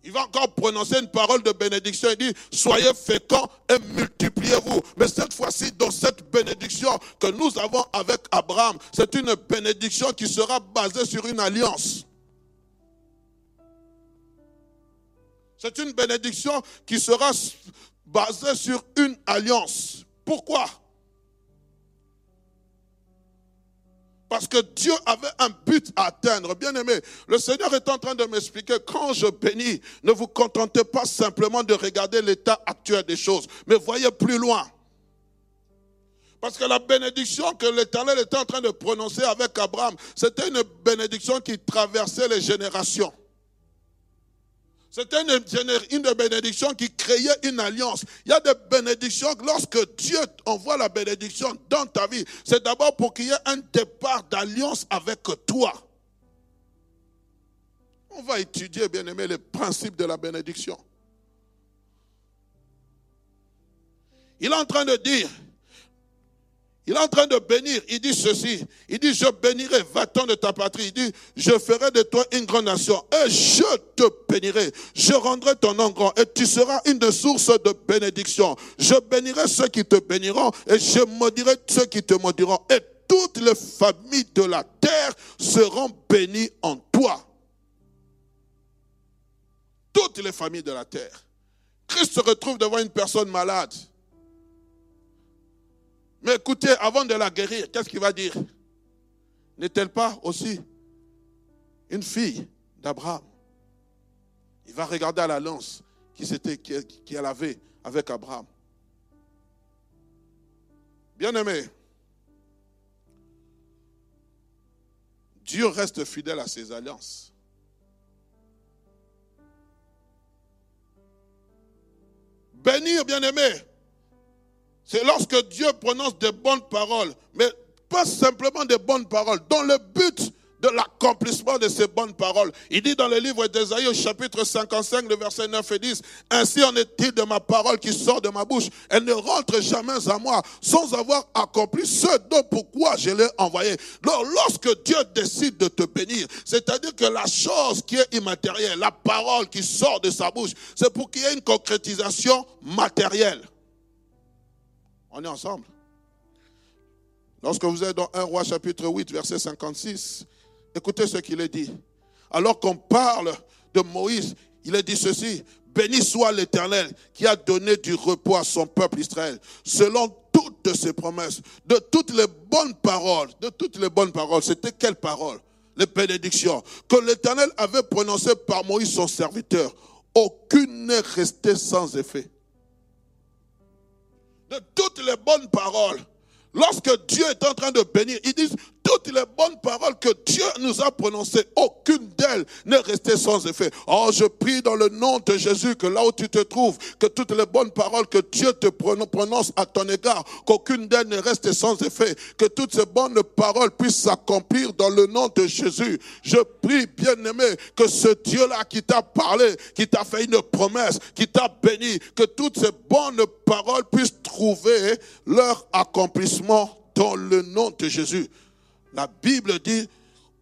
Il va encore prononcer une parole de bénédiction. Il dit, soyez féconds et multipliez-vous. Mais cette fois-ci, dans cette bénédiction que nous avons avec Abraham, c'est une bénédiction qui sera basée sur une alliance. C'est une bénédiction qui sera basée sur une alliance. Pourquoi? Parce que Dieu avait un but à atteindre. Bien aimé, le Seigneur est en train de m'expliquer, quand je bénis, ne vous contentez pas simplement de regarder l'état actuel des choses, mais voyez plus loin. Parce que la bénédiction que l'Éternel était en train de prononcer avec Abraham, c'était une bénédiction qui traversait les générations. C'était une, bénédiction qui créait une alliance. Il y a des bénédictions, lorsque Dieu envoie la bénédiction dans ta vie, c'est d'abord pour qu'il y ait un départ d'alliance avec toi. On va étudier, bien aimé, les principes de la bénédiction. Il est en train de dire, il est en train de bénir. Il dit ceci. Il dit, je bénirai, va-t'en de ta patrie. Il dit, je ferai de toi une grande nation. Et je te bénirai. Je rendrai ton nom grand. Et tu seras une source de bénédiction. Je bénirai ceux qui te béniront. Et je maudirai ceux qui te maudiront. Et toutes les familles de la terre seront bénies en toi. Toutes les familles de la terre. Christ se retrouve devant une personne malade. Mais écoutez, avant de la guérir, qu'est-ce qu'il va dire? N'est-elle pas aussi une fille d'Abraham? Il va regarder à la lance qu'elle avait avec Abraham. Bien-aimé, Dieu reste fidèle à ses alliances. Bénir, bien-aimé, c'est lorsque Dieu prononce des bonnes paroles, mais pas simplement des bonnes paroles, dans le but de l'accomplissement de ces bonnes paroles. Il dit dans le livre d'Esaïe au chapitre 55, le verset 9 et 10, Ainsi en est-il de ma parole qui sort de ma bouche. Elle ne rentre jamais à moi sans avoir accompli ce dont pourquoi je l'ai envoyé. Lorsque Dieu décide de te bénir, c'est-à-dire que la chose qui est immatérielle, la parole qui sort de sa bouche, c'est pour qu'il y ait une concrétisation matérielle. On est ensemble. Lorsque vous êtes dans 1 roi chapitre 8, verset 56, écoutez ce qu'il est dit. Alors qu'on parle de Moïse, il est dit ceci, béni soit l'Éternel qui a donné du repos à son peuple Israël, selon toutes ses promesses, de toutes les bonnes paroles, de toutes les bonnes paroles. C'était quelles paroles Les bénédictions que l'Éternel avait prononcées par Moïse son serviteur. Aucune n'est restée sans effet de toutes les bonnes paroles. Lorsque Dieu est en train de bénir, ils disent toutes les bonnes paroles que Dieu nous a prononcées, aucune d'elles n'est restée sans effet. Oh, je prie dans le nom de Jésus que là où tu te trouves, que toutes les bonnes paroles que Dieu te prononce à ton égard, qu'aucune d'elles ne reste sans effet, que toutes ces bonnes paroles puissent s'accomplir dans le nom de Jésus. Je prie, bien-aimé, que ce Dieu-là qui t'a parlé, qui t'a fait une promesse, qui t'a béni, que toutes ces bonnes paroles puissent trouver leur accomplissement dans le nom de Jésus. La Bible dit,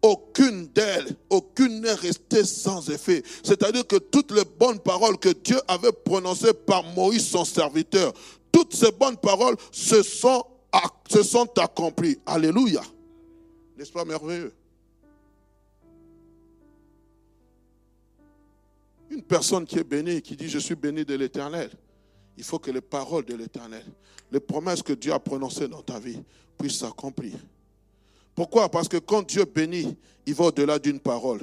aucune d'elles, aucune n'est restée sans effet. C'est-à-dire que toutes les bonnes paroles que Dieu avait prononcées par Moïse, son serviteur, toutes ces bonnes paroles se sont, se sont accomplies. Alléluia. N'est-ce pas merveilleux? Une personne qui est bénie, qui dit je suis béni de l'éternel, il faut que les paroles de l'éternel, les promesses que Dieu a prononcées dans ta vie puissent s'accomplir. Pourquoi? Parce que quand Dieu bénit, il va au-delà d'une parole.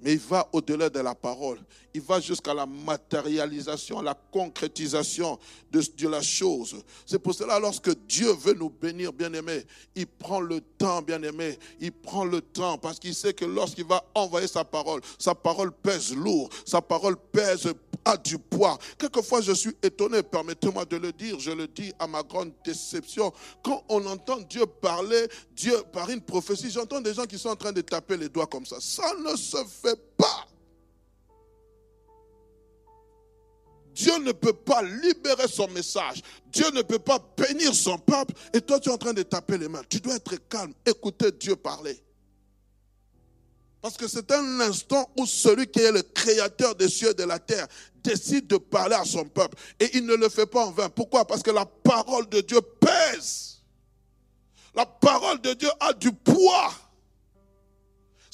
Mais il va au-delà de la parole. Il va jusqu'à la matérialisation, la concrétisation de, de la chose. C'est pour cela, lorsque Dieu veut nous bénir, bien-aimés, il prend le temps, bien-aimé. Il prend le temps parce qu'il sait que lorsqu'il va envoyer sa parole, sa parole pèse lourd, sa parole pèse a du poids. Quelquefois, je suis étonné, permettez-moi de le dire, je le dis à ma grande déception. Quand on entend Dieu parler, Dieu par une prophétie, j'entends des gens qui sont en train de taper les doigts comme ça. Ça ne se fait pas. Dieu ne peut pas libérer son message. Dieu ne peut pas bénir son peuple. Et toi, tu es en train de taper les mains. Tu dois être calme. Écouter Dieu parler. Parce que c'est un instant où celui qui est le créateur des cieux et de la terre décide de parler à son peuple. Et il ne le fait pas en vain. Pourquoi? Parce que la parole de Dieu pèse. La parole de Dieu a du poids.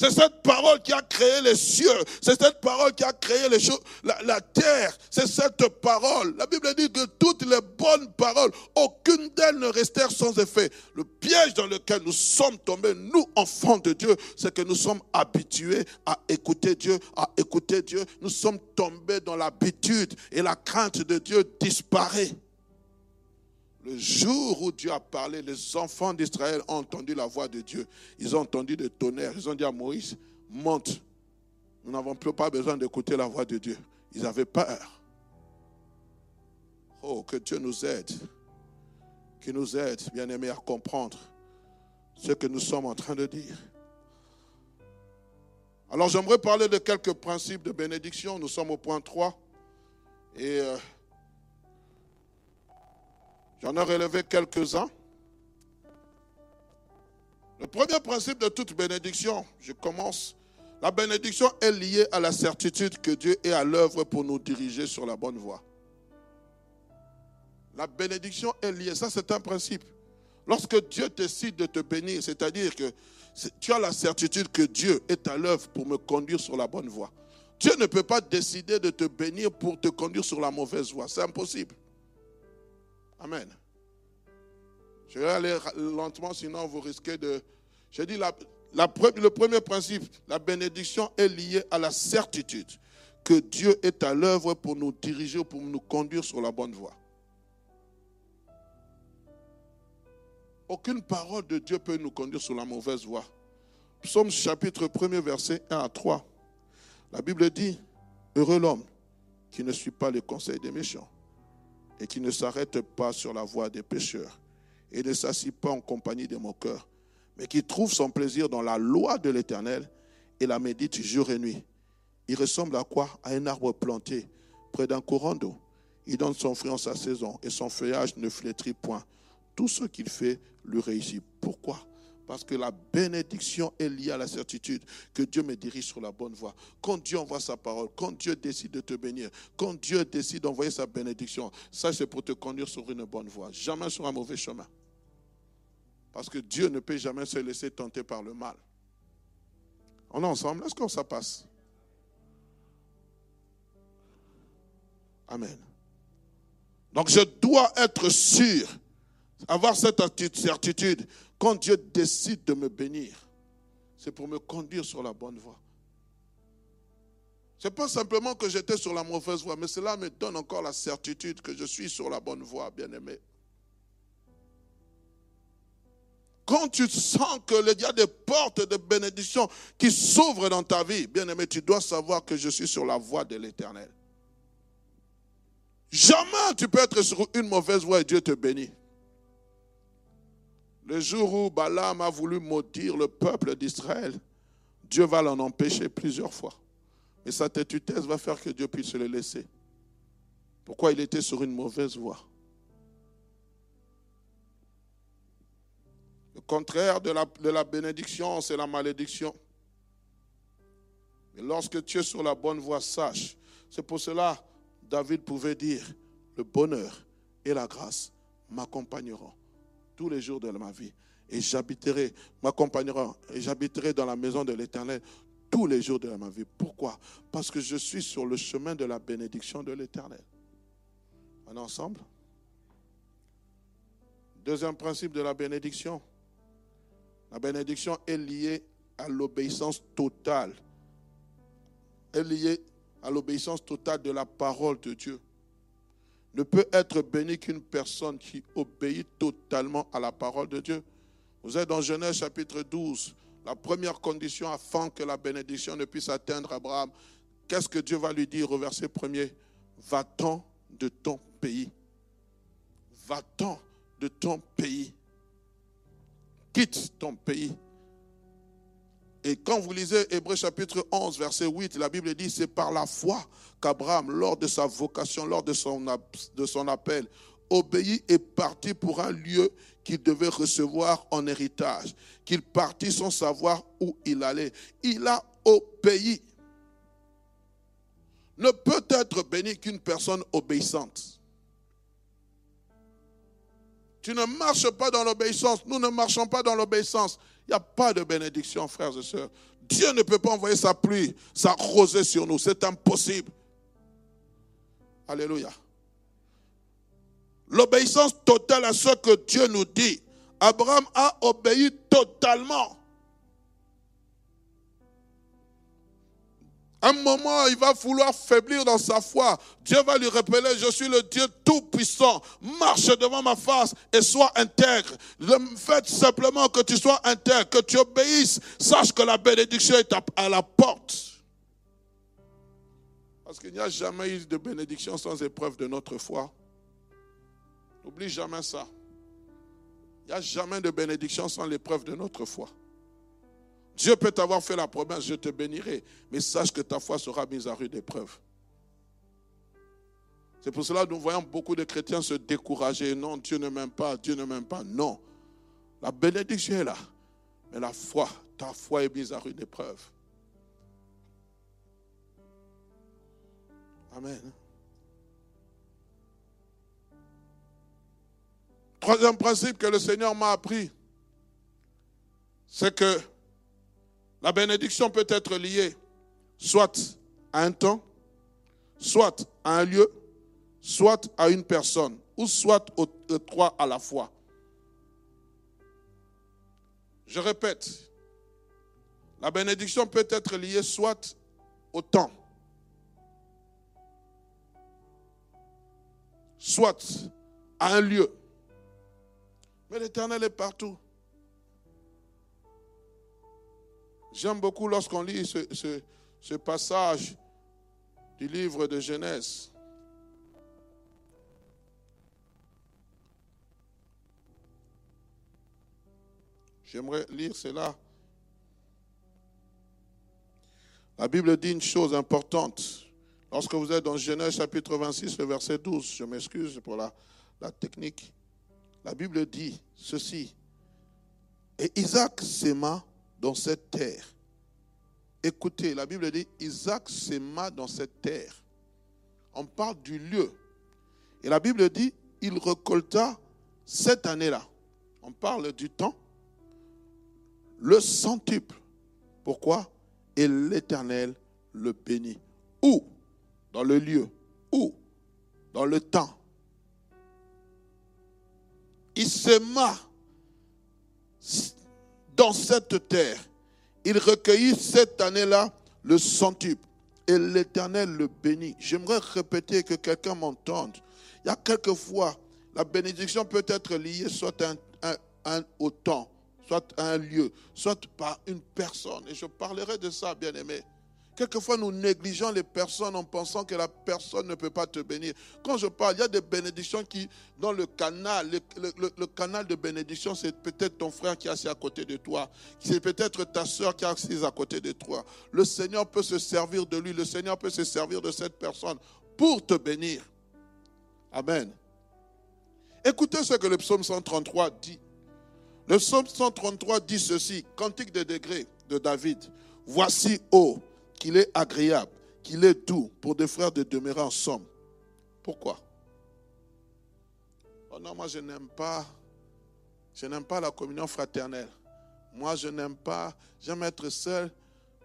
C'est cette parole qui a créé les cieux. C'est cette parole qui a créé les choses, la, terre. C'est cette parole. La Bible dit que toutes les bonnes paroles, aucune d'elles ne restèrent sans effet. Le piège dans lequel nous sommes tombés, nous, enfants de Dieu, c'est que nous sommes habitués à écouter Dieu, à écouter Dieu. Nous sommes tombés dans l'habitude et la crainte de Dieu disparaît. Le jour où Dieu a parlé, les enfants d'Israël ont entendu la voix de Dieu. Ils ont entendu le tonnerre. Ils ont dit à Moïse, monte. Nous n'avons plus pas besoin d'écouter la voix de Dieu. Ils avaient peur. Oh, que Dieu nous aide. Qu'il nous aide, bien aimé, à comprendre ce que nous sommes en train de dire. Alors j'aimerais parler de quelques principes de bénédiction. Nous sommes au point 3. Et euh, J'en ai relevé quelques-uns. Le premier principe de toute bénédiction, je commence. La bénédiction est liée à la certitude que Dieu est à l'œuvre pour nous diriger sur la bonne voie. La bénédiction est liée, ça c'est un principe. Lorsque Dieu décide de te bénir, c'est-à-dire que tu as la certitude que Dieu est à l'œuvre pour me conduire sur la bonne voie. Dieu ne peut pas décider de te bénir pour te conduire sur la mauvaise voie. C'est impossible. Amen. Je vais aller lentement, sinon vous risquez de... Dit, la, le premier principe, la bénédiction est liée à la certitude que Dieu est à l'œuvre pour nous diriger, pour nous conduire sur la bonne voie. Aucune parole de Dieu peut nous conduire sur la mauvaise voie. Psaume chapitre 1 verset 1 à 3. La Bible dit, Heureux l'homme qui ne suit pas les conseils des méchants et qui ne s'arrête pas sur la voie des pécheurs et ne s'assit pas en compagnie des moqueurs, mais qui trouve son plaisir dans la loi de l'Éternel et la médite jour et nuit. Il ressemble à quoi? À un arbre planté près d'un courant d'eau. Il donne son fruit en sa saison et son feuillage ne flétrit point. Tout ce qu'il fait lui réussit. Pourquoi? Parce que la bénédiction est liée à la certitude que Dieu me dirige sur la bonne voie. Quand Dieu envoie sa parole, quand Dieu décide de te bénir, quand Dieu décide d'envoyer sa bénédiction, ça c'est pour te conduire sur une bonne voie, jamais sur un mauvais chemin. Parce que Dieu ne peut jamais se laisser tenter par le mal. On est ensemble, est-ce que ça passe? Amen. Donc je dois être sûr, avoir cette certitude quand Dieu décide de me bénir, c'est pour me conduire sur la bonne voie. Ce n'est pas simplement que j'étais sur la mauvaise voie, mais cela me donne encore la certitude que je suis sur la bonne voie, bien-aimé. Quand tu sens qu'il y a des portes de bénédiction qui s'ouvrent dans ta vie, bien-aimé, tu dois savoir que je suis sur la voie de l'éternel. Jamais tu peux être sur une mauvaise voie et Dieu te bénit. Le jour où Balaam a voulu maudire le peuple d'Israël, Dieu va l'en empêcher plusieurs fois. Mais sa têtutesse va faire que Dieu puisse le laisser. Pourquoi il était sur une mauvaise voie? Le contraire de la, bénédiction, c'est la malédiction. Mais lorsque tu es sur la bonne voie, sache. C'est pour cela David pouvait dire, le bonheur et la grâce m'accompagneront tous les jours de ma vie. Et j'habiterai, m'accompagneront, et j'habiterai dans la maison de l'Éternel tous les jours de ma vie. Pourquoi? Parce que je suis sur le chemin de la bénédiction de l'Éternel. On ensemble? Deuxième principe de la bénédiction. La bénédiction est liée à l'obéissance totale. Est liée à l'obéissance totale de la parole de Dieu ne peut être béni qu'une personne qui obéit totalement à la parole de Dieu. Vous êtes dans Genèse chapitre 12. La première condition afin que la bénédiction ne puisse atteindre Abraham, qu'est-ce que Dieu va lui dire au verset premier? Va-t'en de ton pays. Va-t'en de ton pays. Quitte ton pays. Et quand vous lisez Hébreu chapitre 11, verset 8, la Bible dit, c'est par la foi qu'Abraham, lors de sa vocation, lors de son, appel, obéit et partit pour un lieu qu'il devait recevoir en héritage, qu'il partit sans savoir où il allait. Il a obéi. Ne peut être béni qu'une personne obéissante. Tu ne marches pas dans l'obéissance. Nous ne marchons pas dans l'obéissance. Il n'y a pas de bénédiction, frères et sœurs. Dieu ne peut pas envoyer sa pluie, sa rosée sur nous. C'est impossible. Alléluia. L'obéissance totale à ce que Dieu nous dit. Abraham a obéi totalement. Un moment, il va vouloir faiblir dans sa foi. Dieu va lui rappeler, je suis le Dieu tout-puissant. Marche devant ma face et sois intègre. Faites simplement que tu sois intègre, que tu obéisses. Sache que la bénédiction est à la porte. Parce qu'il n'y a jamais eu de bénédiction sans épreuve de notre foi. N'oublie jamais ça. Il n'y a jamais de bénédiction sans l'épreuve de notre foi. Dieu peut t'avoir fait la promesse, je te bénirai, mais sache que ta foi sera mise à rude épreuve. C'est pour cela que nous voyons beaucoup de chrétiens se décourager. Non, Dieu ne m'aime pas, Dieu ne m'aime pas. Non. La bénédiction est là. Mais la foi, ta foi est mise à rude épreuve. Amen. Troisième principe que le Seigneur m'a appris, c'est que la bénédiction peut être liée soit à un temps, soit à un lieu, soit à une personne, ou soit aux trois à la fois. Je répète, la bénédiction peut être liée soit au temps, soit à un lieu, mais l'Éternel est partout. J'aime beaucoup lorsqu'on lit ce, passage du livre de Genèse. J'aimerais lire cela. La Bible dit une chose importante. Lorsque vous êtes dans Genèse chapitre 26, le verset 12, je m'excuse pour la, technique. La Bible dit ceci. Et Isaac s'aima dans cette terre. Écoutez, la Bible dit Isaac s'aima dans cette terre. On parle du lieu. Et la Bible dit il récolta cette année-là. On parle du temps. Le centuple. Pourquoi? Et l'Éternel le bénit. Où? Dans le lieu. Où? Dans le temps. Il s'aima dans cette terre. Il recueillit cette année-là le centuple et l'Éternel le bénit. J'aimerais répéter que quelqu'un m'entende. Il y a quelquefois, la bénédiction peut être liée soit au temps, soit à un lieu, soit par une personne. Et je parlerai de ça, bien aimé. Quelquefois, nous négligeons les personnes en pensant que la personne ne peut pas te bénir. Quand je parle, il y a des bénédictions qui, dans le canal, le, canal de bénédiction, c'est peut-être ton frère qui est assis à côté de toi. C'est peut-être ta soeur qui est assise à côté de toi. Le Seigneur peut se servir de lui. Le Seigneur peut se servir de cette personne pour te bénir. Amen. Écoutez ce que le psaume 133 dit. Le psaume 133 dit ceci, cantique de degrés de David. Voici, ô qu'il est agréable, qu'il est doux pour des frères de demeurer ensemble. Pourquoi? Oh non, moi je n'aime pas, je n'aime pas la communion fraternelle. Moi je n'aime pas, j'aime être seul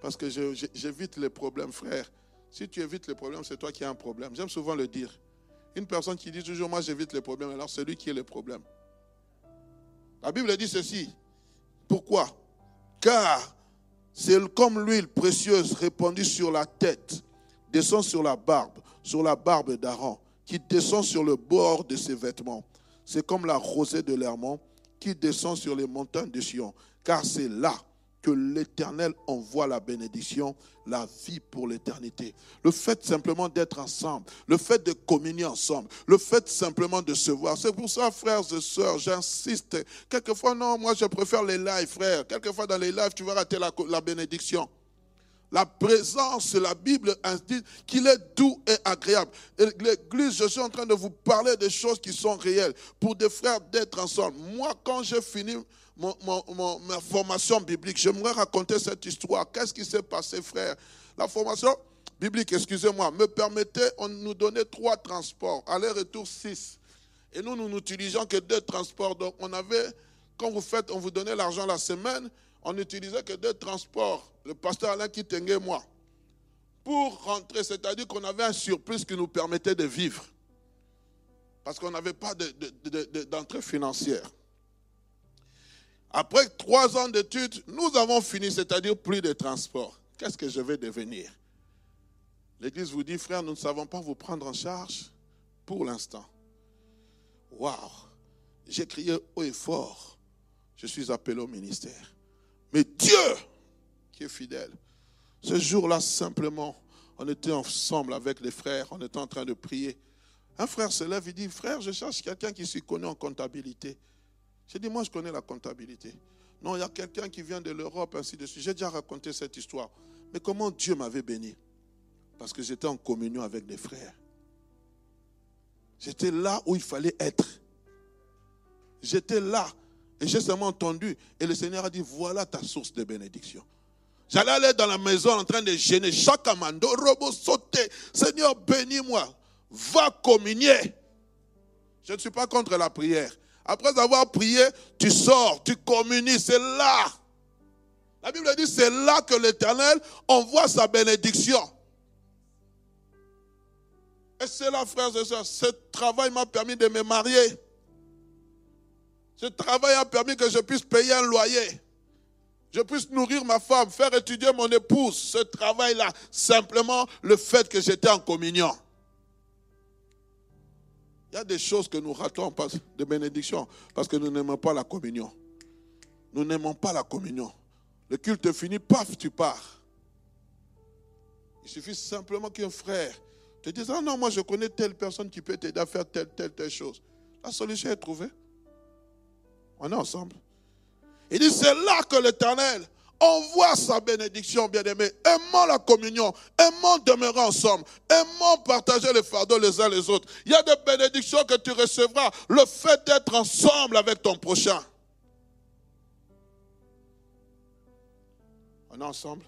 parce que j'évite les problèmes, frère. Si tu évites les problèmes, c'est toi qui as un problème. J'aime souvent le dire. Une personne qui dit toujours, moi j'évite les problèmes, alors c'est lui qui est le problème. La Bible dit ceci. Pourquoi? Car c'est comme l'huile précieuse répandue sur la tête, descend sur la barbe, sur la barbe d'Aaron, qui descend sur le bord de ses vêtements. C'est comme la rosée de l'Hermont qui descend sur les montagnes de Sion, car c'est là que l'Éternel envoie la bénédiction, la vie pour l'éternité. Le fait simplement d'être ensemble, le fait de communier ensemble, le fait simplement de se voir. C'est pour ça, frères et sœurs, j'insiste. Quelquefois, non, moi je préfère les lives, frères. Quelquefois dans les lives, tu vas rater la, la bénédiction. La présence, la Bible indique qu'il est doux et agréable. L'église, je suis en train de vous parler des choses qui sont réelles pour des frères d'être ensemble. Moi, quand j'ai fini ma formation biblique, j'aimerais raconter cette histoire. Qu'est-ce qui s'est passé, frère? La formation biblique, excusez-moi, me permettait, on nous donnait trois transports, aller-retour six. Et nous, nous n'utilisions que deux transports. Donc, on avait, quand vous faites, on vous donnait l'argent la semaine, on n'utilisait que deux transports le pasteur Alain et moi, pour rentrer, c'est-à-dire qu'on avait un surplus qui nous permettait de vivre. Parce qu'on n'avait pas d'entrée financière. Après trois ans d'études, nous avons fini, c'est-à-dire plus de transport. Qu'est-ce que je vais devenir? L'Église vous dit, frère, nous ne savons pas vous prendre en charge pour l'instant. Waouh J'ai crié haut et fort. Je suis appelé au ministère. Mais Dieu qui est fidèle. Ce jour-là, simplement, on était ensemble avec les frères, on était en train de prier. Un frère se lève, et dit, frère, je cherche quelqu'un qui s'y connaît en comptabilité. J'ai dit, moi, je connais la comptabilité. Non, il y a quelqu'un qui vient de l'Europe, ainsi de suite. J'ai déjà raconté cette histoire. Mais comment Dieu m'avait béni? Parce que j'étais en communion avec des frères. J'étais là où il fallait être. J'étais là. Et j'ai seulement entendu. Et le Seigneur a dit, voilà ta source de bénédiction. J'allais aller dans la maison en train de gêner chaque amando, robot sauter. Seigneur, bénis-moi. Va communier. Je ne suis pas contre la prière. Après avoir prié, tu sors, tu communies. C'est là. La Bible dit c'est là que l'Éternel envoie sa bénédiction. Et c'est là, frères et sœurs, ce travail m'a permis de me marier. Ce travail a permis que je puisse payer un loyer je puisse nourrir ma femme, faire étudier mon épouse, ce travail-là, simplement le fait que j'étais en communion. Il y a des choses que nous ratons de bénédiction parce que nous n'aimons pas la communion. Nous n'aimons pas la communion. Le culte finit, paf, tu pars. Il suffit simplement qu'un frère te dise, ah non, moi je connais telle personne qui peut t'aider à faire telle, telle, telle chose. La solution est trouvée. On est ensemble. Il dit, c'est là que l'Éternel envoie sa bénédiction, bien-aimé. Aimons la communion, aimons demeurer ensemble, aimons partager les fardeaux les uns les autres. Il y a des bénédictions que tu recevras, le fait d'être ensemble avec ton prochain. On est ensemble.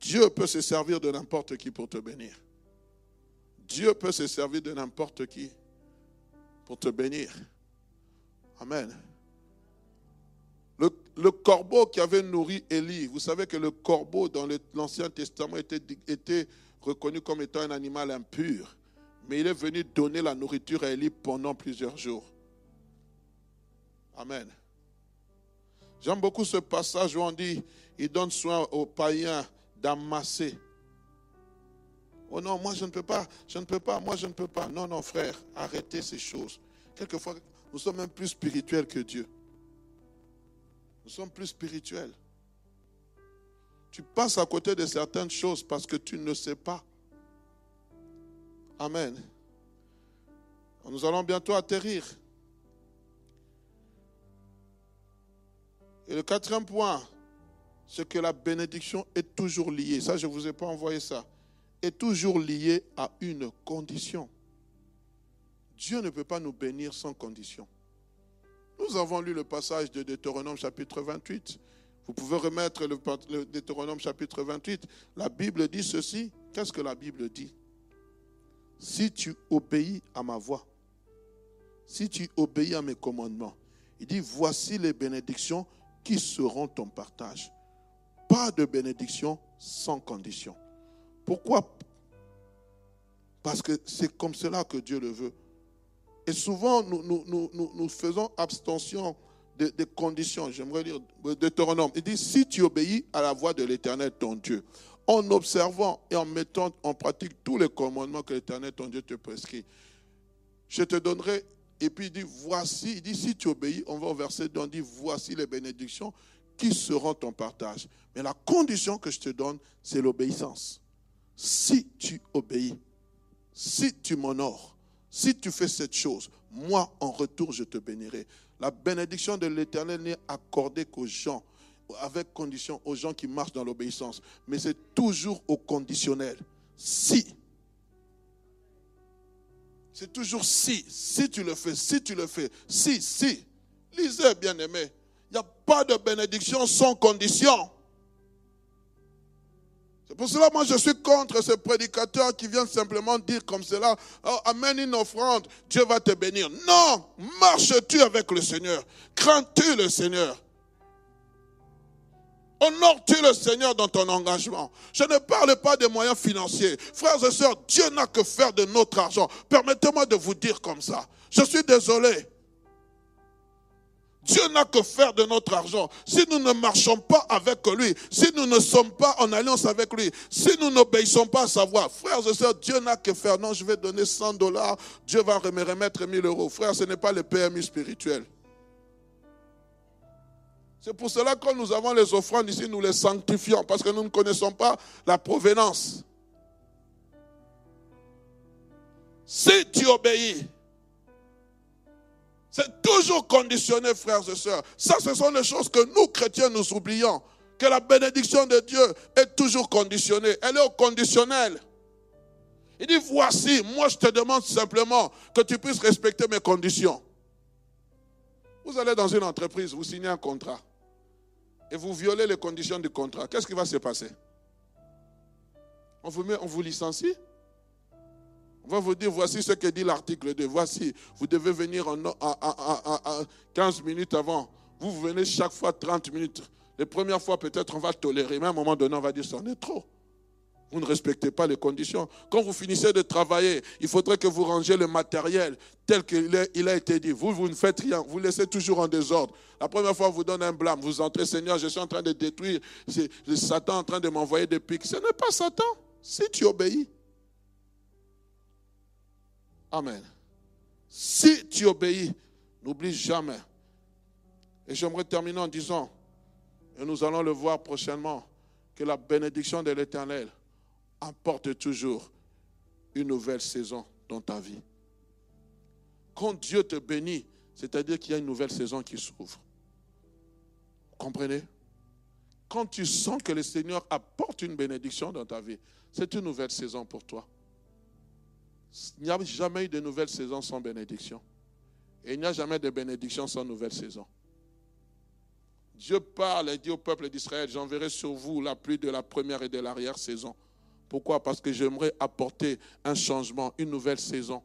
Dieu peut se servir de n'importe qui pour te bénir. Dieu peut se servir de n'importe qui pour te bénir. Amen. Le, corbeau qui avait nourri Élie, vous savez que le corbeau dans l'Ancien Testament était, reconnu comme étant un animal impur, mais il est venu donner la nourriture à Élie pendant plusieurs jours. Amen. J'aime beaucoup ce passage où on dit, il donne soin aux païens d'amasser. Oh non, moi je ne peux pas, je ne peux pas, moi je ne peux pas. Non, non, frère, arrêtez ces choses. Quelquefois, nous sommes même plus spirituels que Dieu. Nous sommes plus spirituels. Tu passes à côté de certaines choses parce que tu ne sais pas. Amen. Nous allons bientôt atterrir. Et le quatrième point, c'est que la bénédiction est toujours liée. Ça, je ne vous ai pas envoyé ça. Est toujours liée à une condition. Dieu ne peut pas nous bénir sans condition. Nous avons lu le passage de Deutéronome chapitre 28. Vous pouvez remettre le, Deutéronome chapitre 28. La Bible dit ceci. Qu'est-ce que la Bible dit? Si tu obéis à ma voix, si tu obéis à mes commandements, il dit, voici les bénédictions qui seront ton partage. Pas de bénédiction sans condition. Pourquoi? Parce que c'est comme cela que Dieu le veut. Et souvent, nous, nous, nous, faisons abstention des, conditions. J'aimerais lire Deutéronome. Il dit, si tu obéis à la voix de l'Éternel, ton Dieu, en observant et en mettant en pratique tous les commandements que l'Éternel, ton Dieu, te prescrit, je te donnerai. Et puis il dit, voici, il dit, si tu obéis, on va au verset 2, on dit, voici les bénédictions qui seront ton partage. Mais la condition que je te donne, c'est l'obéissance. Si tu obéis, si tu m'honores, si tu fais cette chose, moi en retour, je te bénirai. La bénédiction de l'Éternel n'est accordée qu'aux gens, avec condition, aux gens qui marchent dans l'obéissance. Mais c'est toujours au conditionnel. Si. C'est toujours si. Si tu le fais, si tu le fais, si, si. Lisez, bien aimé. Il n'y a pas de bénédiction sans condition. Pour cela, moi, je suis contre ce prédicateur qui vient simplement dire comme cela, oh, amène une offrande, Dieu va te bénir. Non, marches-tu avec le Seigneur? Crains-tu le Seigneur? Honores-tu le Seigneur dans ton engagement? Je ne parle pas des moyens financiers. Frères et sœurs, Dieu n'a que faire de notre argent. Permettez-moi de vous dire comme ça. Je suis désolé. Dieu n'a que faire de notre argent. Si nous ne marchons pas avec lui, si nous ne sommes pas en alliance avec lui, si nous n'obéissons pas à sa voix, frères et sœurs, Dieu n'a que faire. Non, je vais donner 100 dollars, Dieu va me remettre 1000 euros. Frère, ce n'est pas le PMI spirituel. C'est pour cela que nous avons les offrandes ici, nous les sanctifions, parce que nous ne connaissons pas la provenance. Si tu obéis, c'est toujours conditionné, frères et sœurs. Ça, ce sont les choses que nous, chrétiens, nous oublions. Que la bénédiction de Dieu est toujours conditionnée. Elle est au conditionnel. Il dit, voici, moi je te demande simplement que tu puisses respecter mes conditions. Vous allez dans une entreprise, vous signez un contrat et vous violez les conditions du contrat. Qu'est-ce qui va se passer? On vous, on vous licencie? On va vous dire, voici ce que dit l'article 2. Voici, vous devez venir en, 15 minutes avant. Vous, venez chaque fois 30 minutes. Les premières fois, peut-être, on va tolérer. Mais à un moment donné, on va dire, ça en est trop. Vous ne respectez pas les conditions. Quand vous finissez de travailler, il faudrait que vous rangiez le matériel tel qu'il a été dit. Vous, vous ne faites rien. Vous laissez toujours en désordre. La première fois, vous donne un blâme. Vous entrez, Seigneur, je suis en train de détruire. C'est Satan en train de m'envoyer des pics. Ce n'est pas Satan. Si tu obéis. Amen. Si tu obéis, n'oublie jamais. Et j'aimerais terminer en disant, et nous allons le voir prochainement, que la bénédiction de l'Éternel apporte toujours une nouvelle saison dans ta vie. Quand Dieu te bénit, c'est-à-dire qu'il y a une nouvelle saison qui s'ouvre. Comprenez? Quand tu sens que le Seigneur apporte une bénédiction dans ta vie, c'est une nouvelle saison pour toi. Il n'y a jamais eu de nouvelle saison sans bénédiction. Et il n'y a jamais de bénédiction sans nouvelle saison. Dieu parle et dit au peuple d'Israël, j'enverrai sur vous la pluie de la première et de l'arrière saison. Pourquoi? Parce que j'aimerais apporter un changement, une nouvelle saison.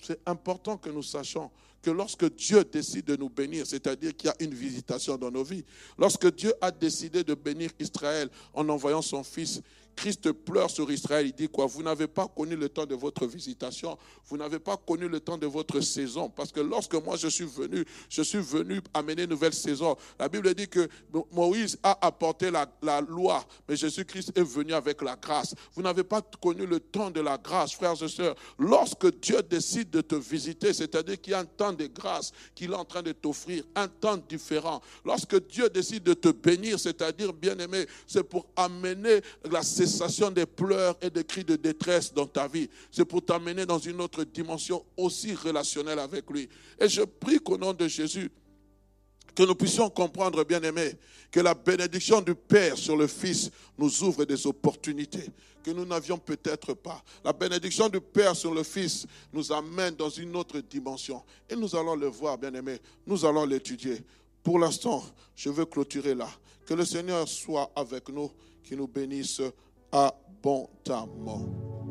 C'est important que nous sachions que lorsque Dieu décide de nous bénir, c'est-à-dire qu'il y a une visitation dans nos vies, lorsque Dieu a décidé de bénir Israël en envoyant son Fils, Christ pleure sur Israël. Il dit quoi? Vous n'avez pas connu le temps de votre visitation. Vous n'avez pas connu le temps de votre saison. Parce que lorsque moi je suis venu, je suis venu amener une nouvelle saison. La Bible dit que Moïse a apporté la, loi, mais Jésus-Christ est venu avec la grâce. Vous n'avez pas connu le temps de la grâce, frères et sœurs. Lorsque Dieu décide de te visiter, c'est-à-dire qu'il y a un temps de grâce qu'il est en train de t'offrir, un temps différent. Lorsque Dieu décide de te bénir, c'est-à-dire, bien aimé, c'est pour amener la cessation des pleurs et des cris de détresse dans ta vie. C'est pour t'amener dans une autre dimension aussi relationnelle avec lui. Et je prie qu'au nom de Jésus, que nous puissions comprendre, bien aimé, que la bénédiction du Père sur le Fils nous ouvre des opportunités que nous n'avions peut-être pas. La bénédiction du Père sur le Fils nous amène dans une autre dimension. Et nous allons le voir, bien aimé. Nous allons l'étudier. Pour l'instant, je veux clôturer là. Que le Seigneur soit avec nous, qu'il nous bénisse abondamment.